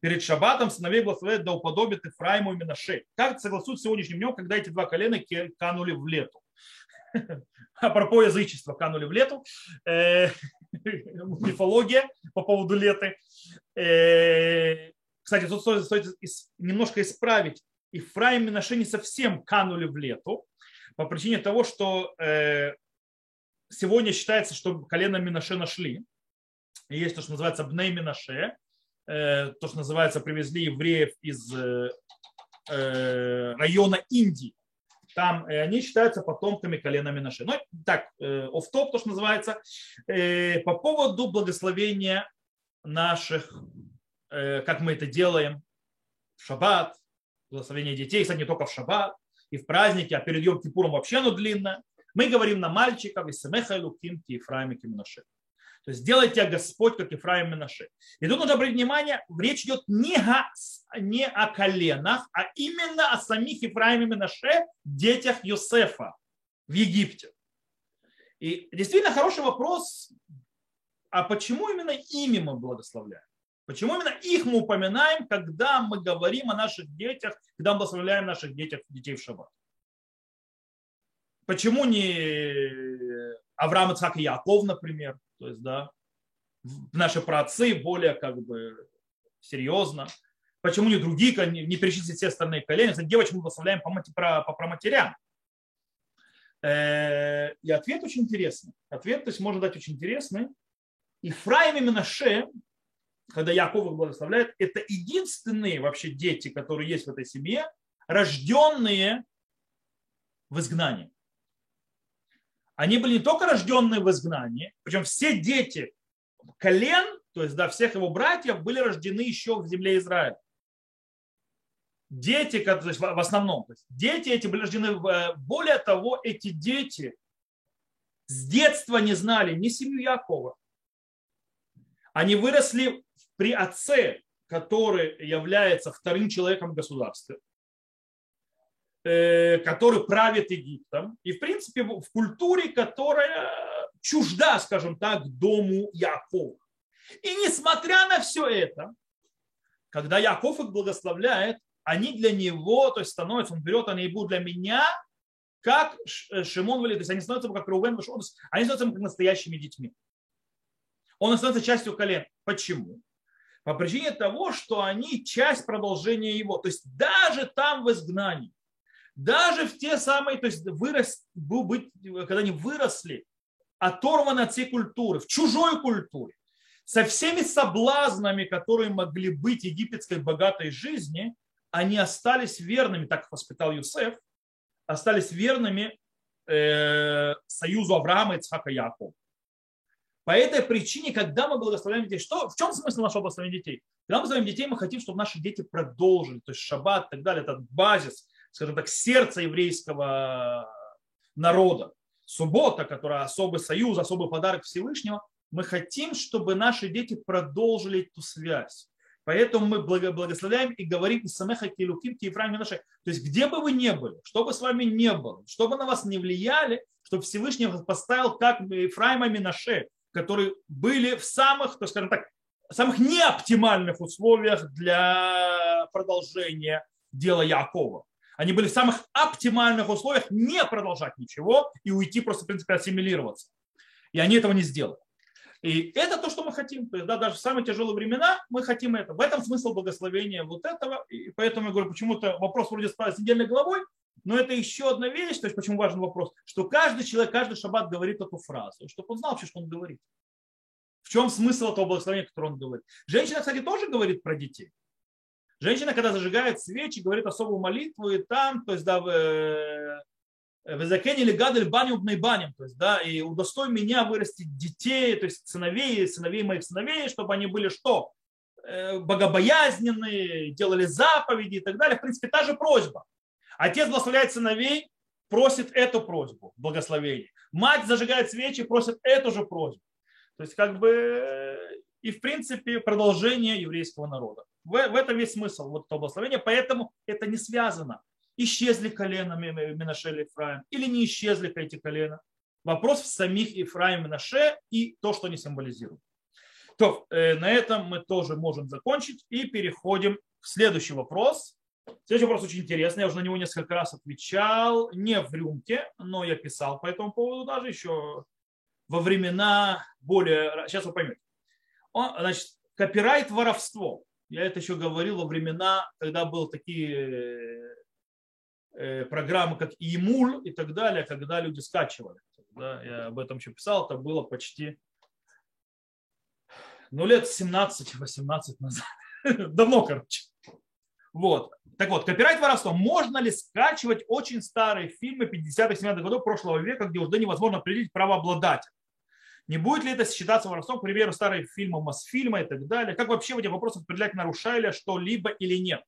Перед шаббатом сыновей благословляют да уподобит Ефраиму и Минаше. Как согласуют с сегодняшним днем, когда эти два колена канули в лету? А пропо язычества канули в лету. Э, мифология по поводу леты. Кстати, тут стоит, стоит немножко исправить. Ифраим и Минаше не совсем канули в лету по причине того, что сегодня считается, что колено Минаше нашли. Есть то, что называется Бней Минаше, э, то, что называется, привезли евреев из э, э, района Индии. Там они считаются потомками колена Минаше. Ну, так, оф топ то, что называется. По поводу благословения наших, как мы это делаем в шаббат, благословение детей, кстати, не только в шаббат, и в праздники, а перед Йом Кипуром вообще оно длинное. Мы говорим на мальчиков, и самеха луким ки Ефраим и Минаше. То есть делай тебя Господь, как Ефраим и Минаше. И тут нужно обратить внимание, речь идет не о, не о коленах, а именно о самих Ефраиме и Минаше, детях Йосефа в Египте. И действительно хороший вопрос, а почему именно ими мы благословляем? Почему именно их мы упоминаем, когда мы говорим о наших детях, когда мы благословляем наших детях, детей в шаббат? Почему не Авраам, Ицхак и Яков, например? То есть, да, наши праотцы более как бы серьезно. Почему не другие, не перечислить все остальные колени? Кстати, девочек мы благословляем по, по, по, по матерям. Э, и ответ очень интересный. Ответ, то есть, можно дать очень интересный. И Фраим и Менаше, когда Яков их благословляет, это единственные вообще дети, которые есть в этой семье, рожденные в изгнании. Они были не только рожденные в изгнании, причем все дети колен, то есть да, всех его братьев, были рождены еще в земле Израиля. Дети, то есть в основном, то есть дети эти были рождены, э, более того, эти дети с детства не знали ни семью Якова. Они выросли при отце, который является вторым человеком э, который правит Египтом, и в принципе в культуре, которая чужда, скажем так, дому Якова. И несмотря на все это, когда Яков их благословляет, они для него, то есть становятся, он берет, они будут для меня как э, Шимон Вали, то есть они становятся как Рувен, они становятся как настоящими детьми. Он становится частью колен. Почему? По причине того, что они часть продолжения его. То есть даже там в изгнании, даже в те самые, то есть вырос, быть, когда они выросли, оторваны от всей культуры, в чужой культуре, со всеми соблазнами, которые могли быть египетской богатой жизни, они остались верными, так их воспитал Юсеф, остались верными э, союзу Авраама, Ицхака и Якова. По этой причине, когда мы благословляем детей, что, в чем смысл нашего благословения детей? Когда мы благословляем детей, мы хотим, чтобы наши дети продолжили, то есть шаббат и так далее, это базис, скажем так, сердце еврейского народа. Суббота, которая особый союз, особый подарок Всевышнего, мы хотим, чтобы наши дети продолжили эту связь. Поэтому мы благословляем и говорим из самеха килуким киефраим наши. То есть где бы вы ни были, что бы с вами не было, что бы на вас не влияли, чтобы Всевышний вас поставил как Ефраима Минаше, которые были в самых, то скажем так, самых неоптимальных условиях для продолжения дела Якова. Они были в самых оптимальных условиях не продолжать ничего и уйти просто, в принципе, ассимилироваться. И они этого не сделали. И это то, что мы хотим. То есть, да, даже в самые тяжелые времена мы хотим это. В этом смысл благословения вот этого. И поэтому я говорю, почему-то вопрос вроде с недельной главой, но это еще одна вещь, то есть почему важен вопрос, что каждый человек, каждый шаббат говорит эту фразу, чтобы он знал вообще, что он говорит. В чем смысл этого благословения, которое он говорит. Женщина, кстати, тоже говорит про детей. Женщина, когда зажигает свечи, говорит особую молитву, и там, то есть, да, в Везакенили гадаль баню баням, то есть, да, и удостой меня вырастить детей, то есть сыновей, сыновей моих сыновей, чтобы они были что? Э, богобоязненные, делали заповеди и так далее. В принципе, та же просьба. Отец благословляет сыновей, просит эту просьбу, благословение. Мать зажигает свечи, просит эту же просьбу. То есть, как бы, и в принципе, продолжение еврейского народа. В, в этом весь смысл вот этого благословения, поэтому это не связано исчезли колена Минаше и Ифраим или не исчезли эти колена. Вопрос в самих Ифраим и Минаше и то, что они символизируют. То, э, на этом мы тоже можем закончить и переходим к следующий вопрос. Следующий вопрос очень интересный. Я уже на него несколько раз отвечал. Не в рюмке, но я писал по этому поводу даже еще во времена более... Сейчас вы поймете. Он, значит, копирайт воровство. Я это еще говорил во времена, когда были такие Э, программы, как Емуль и так далее, когда люди скачивали. Да, я об этом еще писал, это было почти ну, лет 17-18 назад. Давно, короче. Вот. Так вот, копирайт воровство. Можно ли скачивать очень старые фильмы 50-х, 70-х годов прошлого века, где уже невозможно определить правообладателя? Не будет ли это считаться воровством, к примеру, старые фильмы Мосфильма и так далее? Как вообще в этих вопросах определять, нарушали что-либо или нет?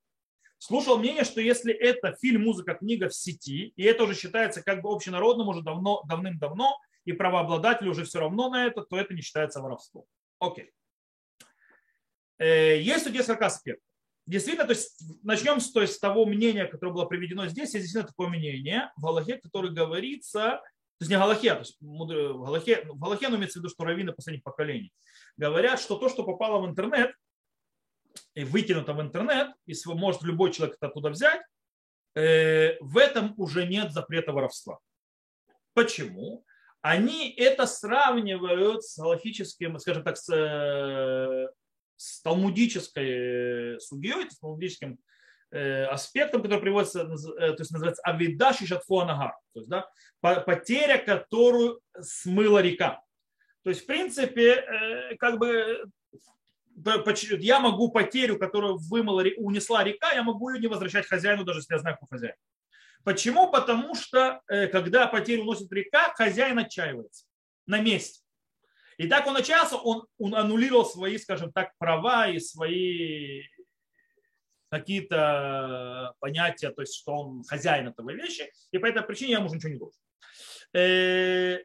слушал мнение, что если это фильм, музыка, книга в сети, и это уже считается как бы общенародным уже давно, давным-давно, и правообладатель уже все равно на это, то это не считается воровством. Окей. Э, есть тут несколько аспектов. Действительно, то есть начнем с, то есть, с того мнения, которое было приведено здесь. Есть действительно такое мнение в Галахе, которое говорится, то есть не Галахе, то есть в Галахе, в Галахе но имеется в виду, что раввины последних поколений, говорят, что то, что попало в интернет, и выкинуто в интернет, и может любой человек это оттуда взять, э, в этом уже нет запрета воровства. Почему? Они это сравнивают с галахическим, скажем так, с, э, с талмудической э, судьей, с талмудическим аспектом, который приводится, то есть называется авидаш и шатфуанагар, то есть да, потеря, которую смыла река. То есть, в принципе, как бы я могу потерю, которую вымыла, унесла река, я могу ее не возвращать хозяину, даже если я знаю, кто хозяин. Почему? Потому что э, когда потерю уносит река, хозяин отчаивается на месте. И так он отчаялся, он, он аннулировал свои, скажем так, права и свои какие-то понятия, то есть что он хозяин этого вещи, и по этой причине я ему ничего не должен. Э,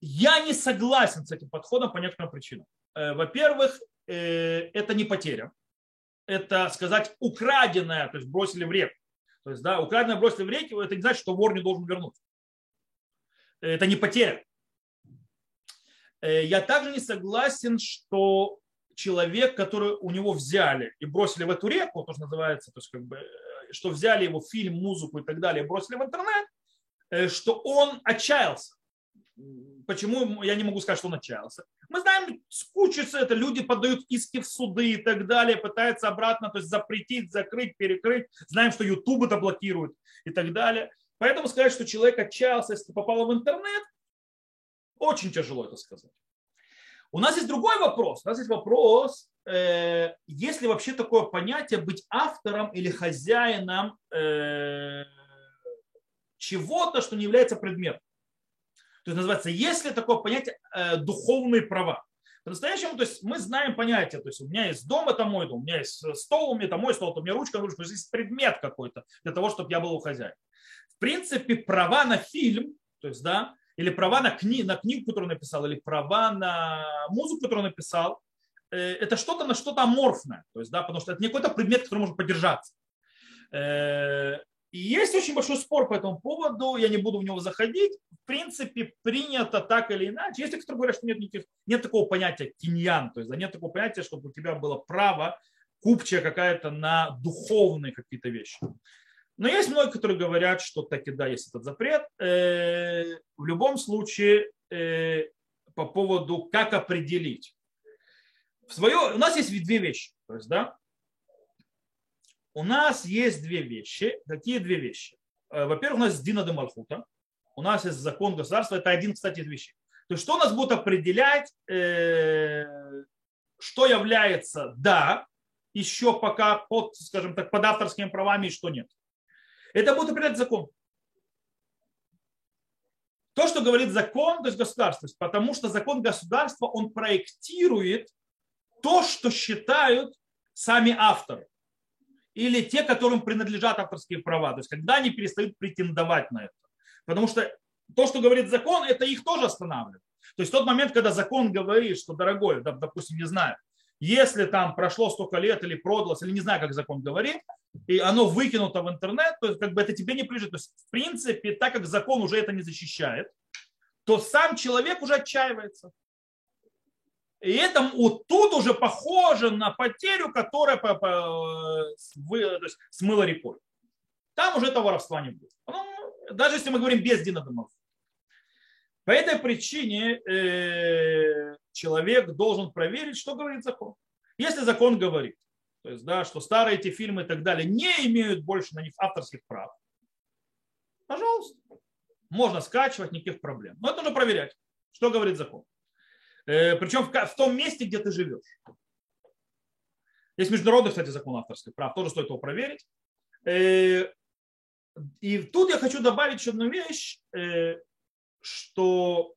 я не согласен с этим подходом по некоторым причинам. Э, во-первых, э, это не потеря. Это, сказать, украденное, то есть бросили в реку. То есть, да, украденное бросили в реку, это не значит, что вор не должен вернуть. Это не потеря. Я также не согласен, что человек, который у него взяли и бросили в эту реку, то, что называется, то есть как бы, что взяли его фильм, музыку и так далее, бросили в интернет, что он отчаялся. Почему я не могу сказать, что он отчаялся? Мы знаем, скучится это, люди подают иски в суды и так далее, пытаются обратно то есть запретить, закрыть, перекрыть. Знаем, что YouTube это блокирует и так далее. Поэтому сказать, что человек отчаялся, если попало в интернет, очень тяжело это сказать. У нас есть другой вопрос. У нас есть вопрос, э, есть ли вообще такое понятие быть автором или хозяином э, чего-то, что не является предметом. То есть называется, есть ли такое понятие э, духовные права. По-настоящему, то есть мы знаем понятие, то есть у меня есть дом, это мой дом, у меня есть стол, у меня это мой стол, у меня ручка, ручка, то есть есть предмет какой-то для того, чтобы я был у хозяина. В принципе, права на фильм, то есть, да, или права на, кни, на книгу, которую написал, или права на музыку, которую написал, э, это что-то на что-то аморфное, то есть, да, потому что это не какой-то предмет, который может поддержаться. Э, и есть очень большой спор по этому поводу, я не буду в него заходить. В принципе, принято так или иначе. Есть те, кто говорят, что нет, никаких, нет такого понятия киньян, то есть да, нет такого понятия, чтобы у тебя было право купчая какая-то на духовные какие-то вещи. Но есть многие, которые говорят, что таки да, есть этот запрет. Э, в любом случае, э, по поводу, как определить. В свое, у нас есть две вещи. То есть, да, у нас есть две вещи. Какие две вещи? Э, во-первых, у нас Дина де Малхута. У нас есть закон государства. Это один, кстати, из вещей. То есть, что у нас будет определять, что является да, еще пока под, скажем так, под авторскими правами и что нет. Это будет определять закон. То, что говорит закон, то есть государство, потому что закон государства, он проектирует то, что считают сами авторы или те, которым принадлежат авторские права. То есть когда они перестают претендовать на это. Потому что то, что говорит закон, это их тоже останавливает. То есть тот момент, когда закон говорит, что, дорогой, допустим, не знаю, если там прошло столько лет или продалось, или не знаю, как закон говорит, и оно выкинуто в интернет, то есть как бы это тебе не прижит. То есть в принципе, так как закон уже это не защищает, то сам человек уже отчаивается. И это вот тут уже похоже на потерю, которая по, по, вы, то есть, смыла рекой. Там уже этого воровства не будет. Ну, даже если мы говорим без динодомов. По этой причине э, человек должен проверить, что говорит закон. Если закон говорит, то есть, да, что старые эти фильмы и так далее не имеют больше на них авторских прав, пожалуйста, можно скачивать, никаких проблем. Но это нужно проверять, что говорит закон. Э, Причем в том месте, где ты живешь. Есть международный, кстати, закон авторских прав, тоже стоит его проверить. Э, и тут я хочу добавить еще одну вещь, э, что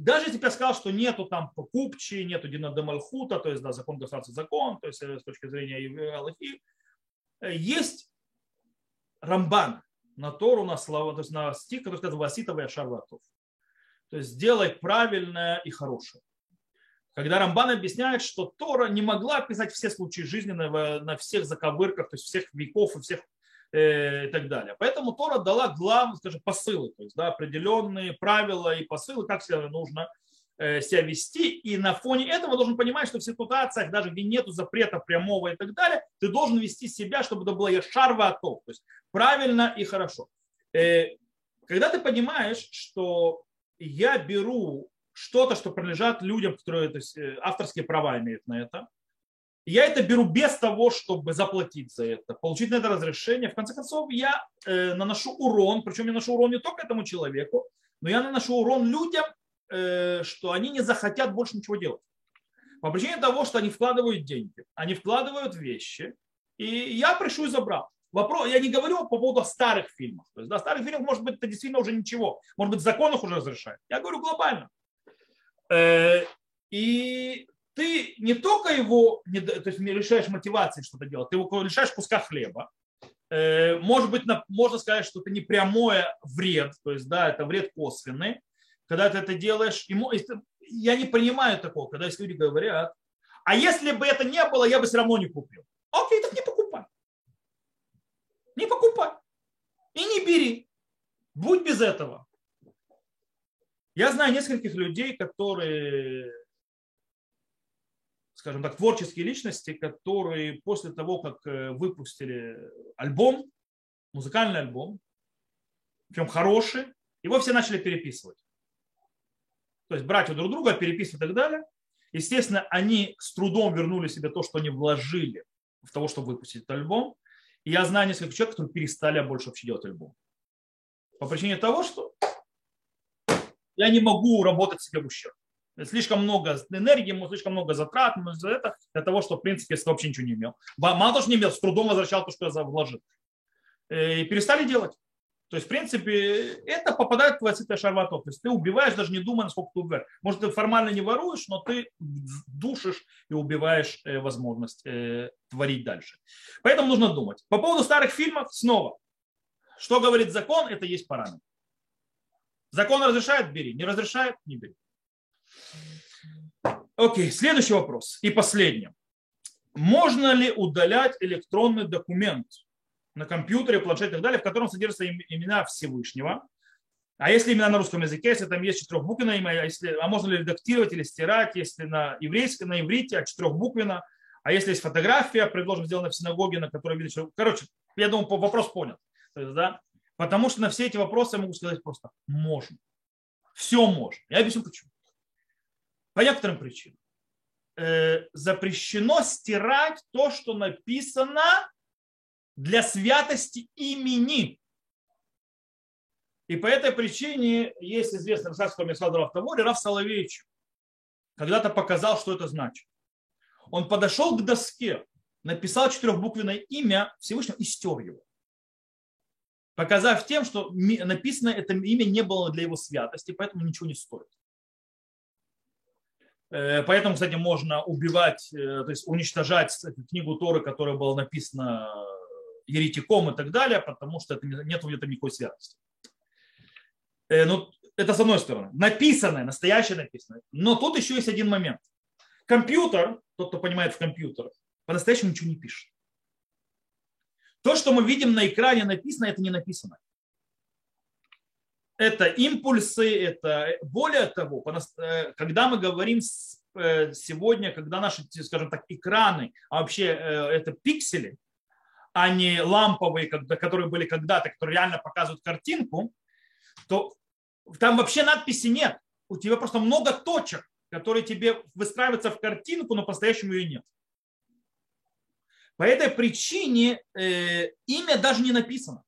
даже если бы я сказал, что нету там покупчи, нету динадемальхута, то есть да, закон государства закон, то есть с точки зрения Аллахи, есть Рамбан на Тору, на слова, то есть на стих, который сказал Васитова и Шарватов. То есть сделай правильное и хорошее когда Рамбан объясняет, что Тора не могла описать все случаи жизни на, на всех заковырках, то есть всех веков и всех э, и так далее. Поэтому Тора дала главные, скажем, посылы, то есть да, определенные правила и посылы, как себя нужно э, себя вести. И на фоне этого должен понимать, что в ситуациях, даже где нет запрета прямого и так далее, ты должен вести себя, чтобы это было яшарва то есть правильно и хорошо. Э, когда ты понимаешь, что я беру что-то, что принадлежат людям, которые то есть, э, авторские права имеют на это. Я это беру без того, чтобы заплатить за это, получить на это разрешение. В конце концов, я э, наношу урон, причем я наношу урон не только этому человеку, но я наношу урон людям, э, что они не захотят больше ничего делать. По причине того, что они вкладывают деньги, они вкладывают вещи, и я пришел и забрал. Вопрос, я не говорю по поводу старых фильмов. То есть, да, старых фильмов, может быть, это действительно уже ничего. Может быть, закон уже разрешает. Я говорю глобально. Э, и ты не только его, то есть не лишаешь мотивации что-то делать, ты его лишаешь куска хлеба. Э, может быть, можно сказать, что это не прямой вред, то есть, да, это вред косвенный. Когда ты это делаешь, ему, я не понимаю такого, когда есть люди говорят, а если бы это не было, я бы все равно не купил. Окей, так не покупай. Не покупай. И не бери. Будь без этого. Я знаю нескольких людей, которые, скажем так, творческие личности, которые после того, как э, выпустили альбом, музыкальный альбом, причем хороший, его все начали переписывать. То есть брать у друг друга, переписывать и так далее. Естественно, они с трудом вернули себе то, что они вложили в того, чтобы выпустить этот альбом. И я знаю несколько человек, которые перестали больше вообще делать альбом. По причине того, что я не могу работать себе в ущерб. Слишком много энергии, слишком много затрат за это, для того, чтобы, в принципе, я вообще ничего не имел. Мало того, что не имел, с трудом возвращал то, что я вложил. Э, и перестали делать. То есть, в принципе, это попадает в твой шарватов. То есть ты убиваешь, даже не думая, насколько ты убиваешь. Может, ты формально не воруешь, но ты душишь и убиваешь э, возможность э, творить дальше. Поэтому нужно думать. По поводу старых фильмов, снова. Что говорит закон, это есть параметр. Закон разрешает – бери. Не разрешает – не бери. Окей, следующий вопрос и последний. Можно ли удалять электронный документ на компьютере, планшете и так далее, в котором содержатся имена Всевышнего? А если именно на русском языке, если там есть четырехбуквенное имя, а, если, а можно ли редактировать или стирать, если на еврейском, на иврите, а четырехбуквенно, а если есть фотография, предложена сделана в синагоге, на которой видно, что... Короче, я думаю, вопрос понял. То есть, да, Потому что на все эти вопросы я могу сказать просто можно. Все можно. Я объясню почему. По некоторым причинам. Э, запрещено стирать то, что написано для святости имени. И по этой причине есть известный рассказ, сказал в Таворе, Раф Соловейевич когда-то показал, что это значит. Он подошел к доске, написал четырехбуквенное имя Всевышнего и стер его показав тем, что написано это имя не было для его святости, поэтому ничего не стоит. Э, поэтому, кстати, можно убивать, э, то есть уничтожать книгу Торы, которая была написана еретиком и так далее, потому что это нет в этом никакой святости. Э, ну, это с одной стороны. Написанное, настоящее написанное. Но тут еще есть один момент. Компьютер, тот, кто понимает в компьютерах, по-настоящему ничего не пишет. То, что мы видим на экране написано, это не написано. Это импульсы, это более того, э, когда мы говорим э, сегодня, когда наши, скажем так, экраны, а вообще э, это пиксели, а не ламповые, которые были когда-то, которые реально показывают картинку, то там вообще надписи нет. У тебя просто много точек, которые тебе выстраиваются в картинку, но по-настоящему ее нет. По этой причине э, имя даже не написано.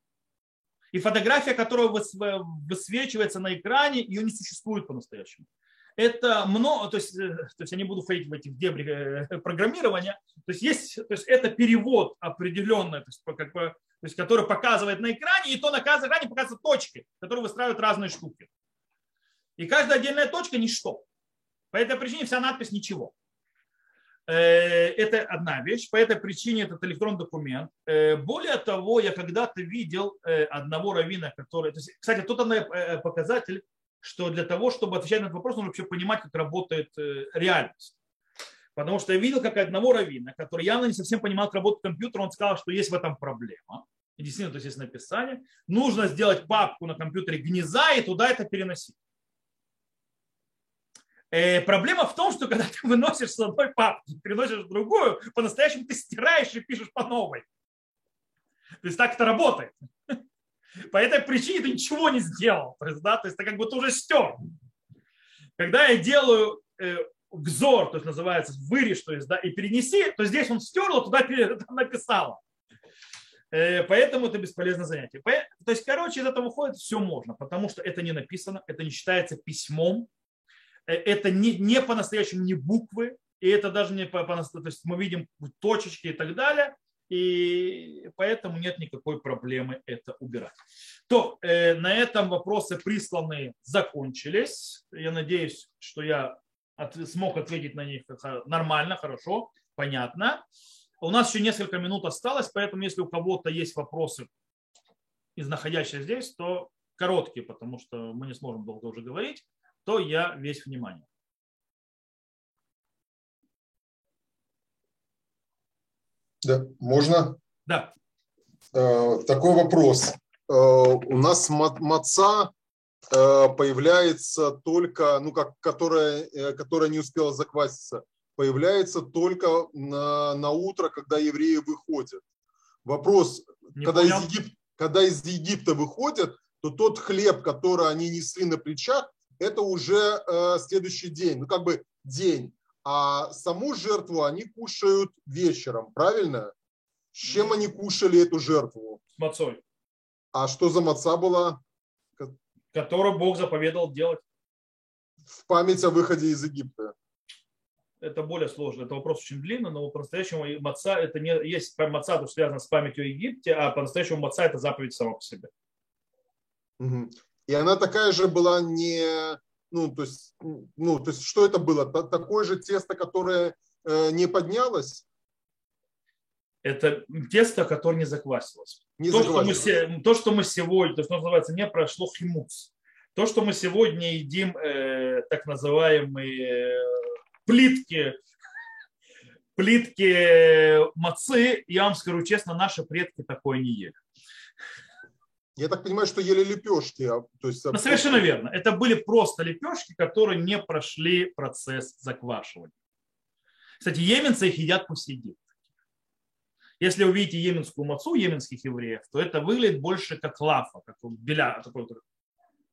И фотография, которая высвечивается на экране, ее не существует по-настоящему. Это много, то есть, э, то есть я не буду ходить в этих дебри э, программирования. То есть, есть, то есть это перевод определенный, то есть, как бы, то есть, который показывает на экране, и то на каждом экране показываются точки, которые выстраивают разные штуки. И каждая отдельная точка – ничто. По этой причине вся надпись – ничего. Э, это одна вещь. По этой причине этот электронный документ. Э, более того, я когда-то видел э, одного равина, который... То есть, кстати, тут показатель, что для того, чтобы отвечать на этот вопрос, нужно вообще понимать, как работает реальность. Потому что я видел, как одного равина, который явно не совсем понимал, как работает компьютер, он сказал, что есть в этом проблема. И действительно, то есть есть написание. Нужно сделать папку на компьютере гнеза и туда это переносить. Э, проблема в том, что когда ты выносишь с одной папки, переносишь в другую, по-настоящему ты стираешь и пишешь по новой. То есть так это работает. По этой причине ты ничего не сделал. То есть, да, то есть ты как бы уже стер. Когда я делаю э, гзор, то есть называется вырежь, то есть, да, и перенеси, то здесь он стерл, а туда написала. Э, поэтому это бесполезное занятие. То есть, короче, из этого выходит все можно, потому что это не написано, это не считается письмом, это не, не по-настоящему не буквы, и это даже не по, по то есть мы видим точечки и так далее, и поэтому нет никакой проблемы это убирать. То э, на этом вопросы присланные закончились. Я надеюсь, что я от, смог ответить на них нормально, хорошо, понятно. У нас еще несколько минут осталось, поэтому если у кого-то есть вопросы из находящихся здесь, то короткие, потому что мы не сможем долго уже говорить, то я весь внимание. Да, можно? Да. Э, такой вопрос. Э, у нас маца э, появляется только, ну как, которая, которая не успела закваситься, появляется только на, на утро, когда евреи выходят. Вопрос, когда из, Егип, когда из Египта выходят, то тот хлеб, который они несли на плечах, это уже э, следующий день, ну как бы день а саму жертву они кушают вечером, правильно? С чем они кушали эту жертву? С мацой. А что за маца была? Которую Бог заповедал делать. В память о выходе из Египта. Это более сложно. Это вопрос очень длинный, но по-настоящему маца это не есть маца, то связано с памятью о Египте, а по-настоящему маца это заповедь сама по себе. Угу. И она такая же была не ну, то есть, ну, то есть что это было? Такое же тесто, которое э, не поднялось? Это тесто, которое не заквасилось. Не то, заквасилось. Что мы, то, что мы сегодня, то, что называется, не прошло химус. То, что мы сегодня едим, э, так называемые э, плитки, плитки мацы, я вам скажу честно, наши предки такое не ели. Я так понимаю, что ели лепешки. А, то есть... ну, совершенно верно. Это были просто лепешки, которые не прошли процесс заквашивания. Кстати, йеменцы их едят по сей день. Если увидите йеменскую мацу йеменских евреев, то это выглядит больше как лафа, как беля, такой,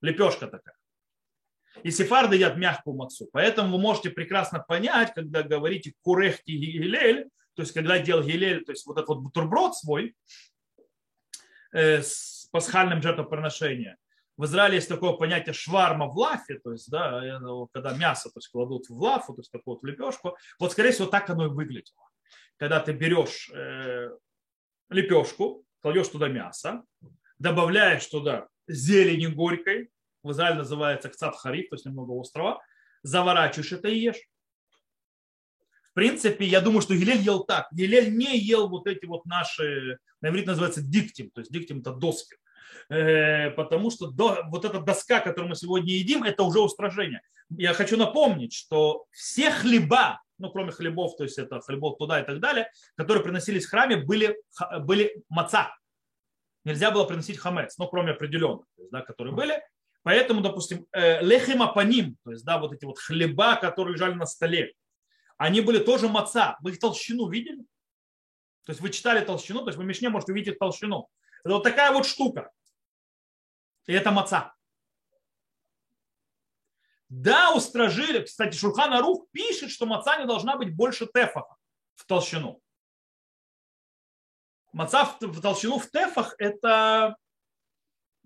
лепешка такая. И сефарды едят мягкую мацу. Поэтому вы можете прекрасно понять, когда говорите курехти гилель, то есть когда делал гилель, то есть вот этот вот бутерброд свой, э, с пасхальным жертвоприношением. В Израиле есть такое понятие шварма в лафе, то есть, да, э, когда мясо то есть, кладут в лафу, то есть такую вот лепешку. Вот, скорее всего, так оно и выглядело. Когда ты берешь э, лепешку, кладешь туда мясо, добавляешь туда зелени горькой, в Израиле называется кцат хариф, то есть немного острова, заворачиваешь это и ешь. В принципе, я думаю, что Гилель ел так. Гилель не ел вот эти вот наши, на иврите называется диктим, то есть диктим это доски. Э, потому что до, вот эта доска, которую мы сегодня едим, это уже устражение. Я хочу напомнить, что все хлеба, ну кроме хлебов, то есть это хлебов туда и так далее, которые приносились в храме, были, были маца. Нельзя было приносить хамец, ну кроме определенных, то есть, да, которые были. Поэтому, допустим, э, лехемапаним, то есть да, вот эти вот хлеба, которые лежали на столе, они были тоже маца. Вы их толщину видели? То есть вы читали толщину, то есть вы в Мишне можете увидеть толщину. Это вот такая вот штука. И это маца. Да, устражили. Кстати, Шурхан Арух пишет, что маца не должна быть больше тефаха в толщину. Маца в толщину в тефах это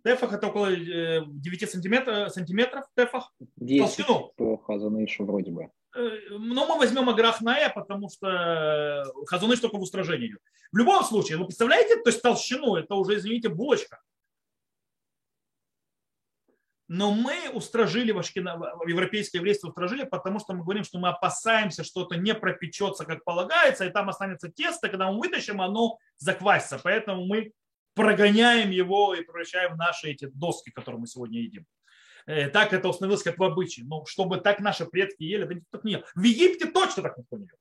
тефах это около 9 э, сантиметров, сантиметров тефах. 10 толщину. по Хазанышу вроде бы. Э, но мы возьмем Аграхная, потому что Хазуныш только в устражении идет. В любом случае, вы представляете, то есть толщину, это уже, извините, булочка. Но мы устражили, в европейское еврейство устражили, потому что мы говорим, что мы опасаемся, что это не пропечется, как полагается, и там останется тесто, когда мы вытащим, оно заквасится. Поэтому мы прогоняем его и превращаем в наши эти доски, которые мы сегодня едим. Э, так это установилось как в обычае. Но чтобы так наши предки ели, это никто так не ел. В Египте точно так никто не ел.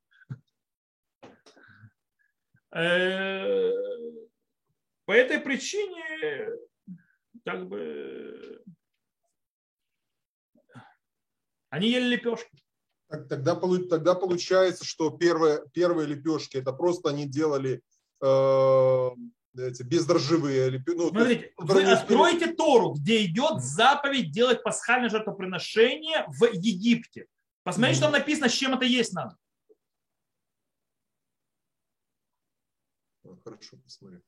Э, по этой причине, как бы, они ели лепешки. Тогда, тогда получается, что первые, первые лепешки это просто они делали э, эти бездрожжевые. Ну, Смотрите, вы откроете Тору, где идет заповедь делать пасхальное жертвоприношение в Египте. Посмотрите, что там написано, с чем это есть надо. Хорошо, посмотрим.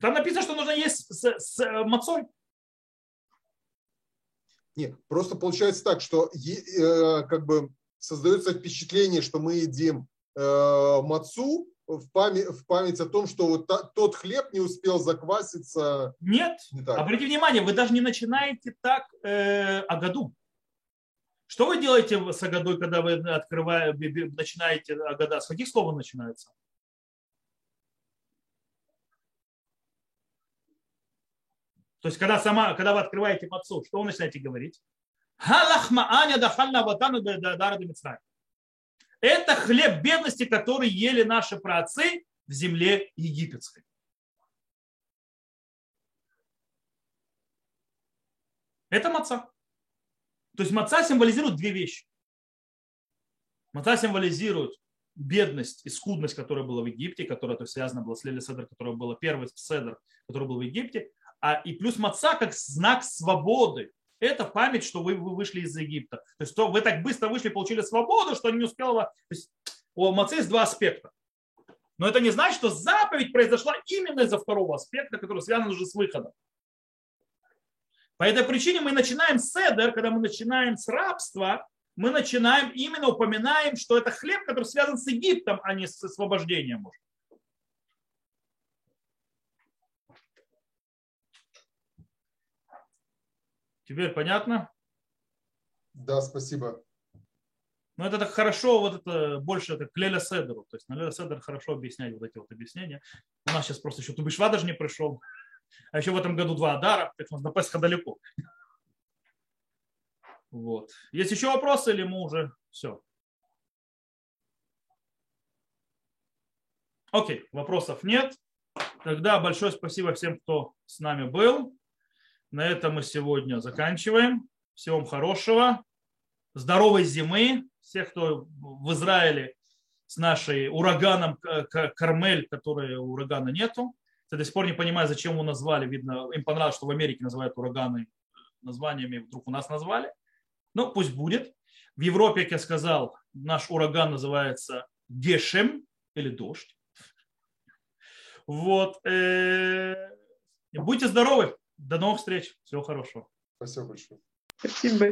Там написано, что нужно есть с, с э, мацой. Нет, просто получается так, что э, как бы создается впечатление, что мы едим э, мацу в память, в память о том, что вот та, тот хлеб не успел закваситься. Нет. Не так. Обратите внимание, вы даже не начинаете так э, о году. Что вы делаете с Агадой, когда вы открываете, начинаете Агада? С каких слов он начинается? То есть, когда, сама, когда вы открываете мацу, что вы начинаете говорить? Это хлеб бедности, который ели наши праотцы в земле египетской. Это маца. То есть маца символизирует две вещи. Маца символизирует бедность и скудность, которая была в Египте, которая то есть, связана была с Лели Седр, которая была первый Седр, который был в Египте, а и плюс маца как знак свободы. Это память, что вы, вы вышли из Египта. То есть то вы так быстро вышли, получили свободу, что не успела. То есть у мацы есть два аспекта. Но это не значит, что заповедь произошла именно из-за второго аспекта, который связан уже с выходом. По этой причине мы начинаем седер, когда мы начинаем с рабства, мы начинаем именно упоминаем, что это хлеб, который связан с Египтом, а не с освобождением. Может. Теперь понятно? Да, спасибо. Ну, это так хорошо, вот это больше это к Леля Седеру. То есть на Леля Седер хорошо объяснять вот эти вот объяснения. У нас сейчас просто еще Тубишва даже не пришел. А еще в этом году два Адара, так что на Песха далеко. Вот. Есть еще вопросы или мы уже все? Окей, вопросов нет. Тогда большое спасибо всем, кто с нами был. На этом мы сегодня заканчиваем. Всего вам хорошего. Здоровой зимы. Всех, кто в Израиле с нашей ураганом Кармель, которой урагана нету. Я до сих пор не понимаю, зачем его назвали. Видно, им понравилось, что в Америке называют ураганы названиями, вдруг у нас назвали. Ну, пусть будет. В Европе, как я сказал, наш ураган называется Гешем или дождь. Вот. Э, будьте здоровы. До новых встреч. Всего хорошего. Спасибо большое. Спасибо.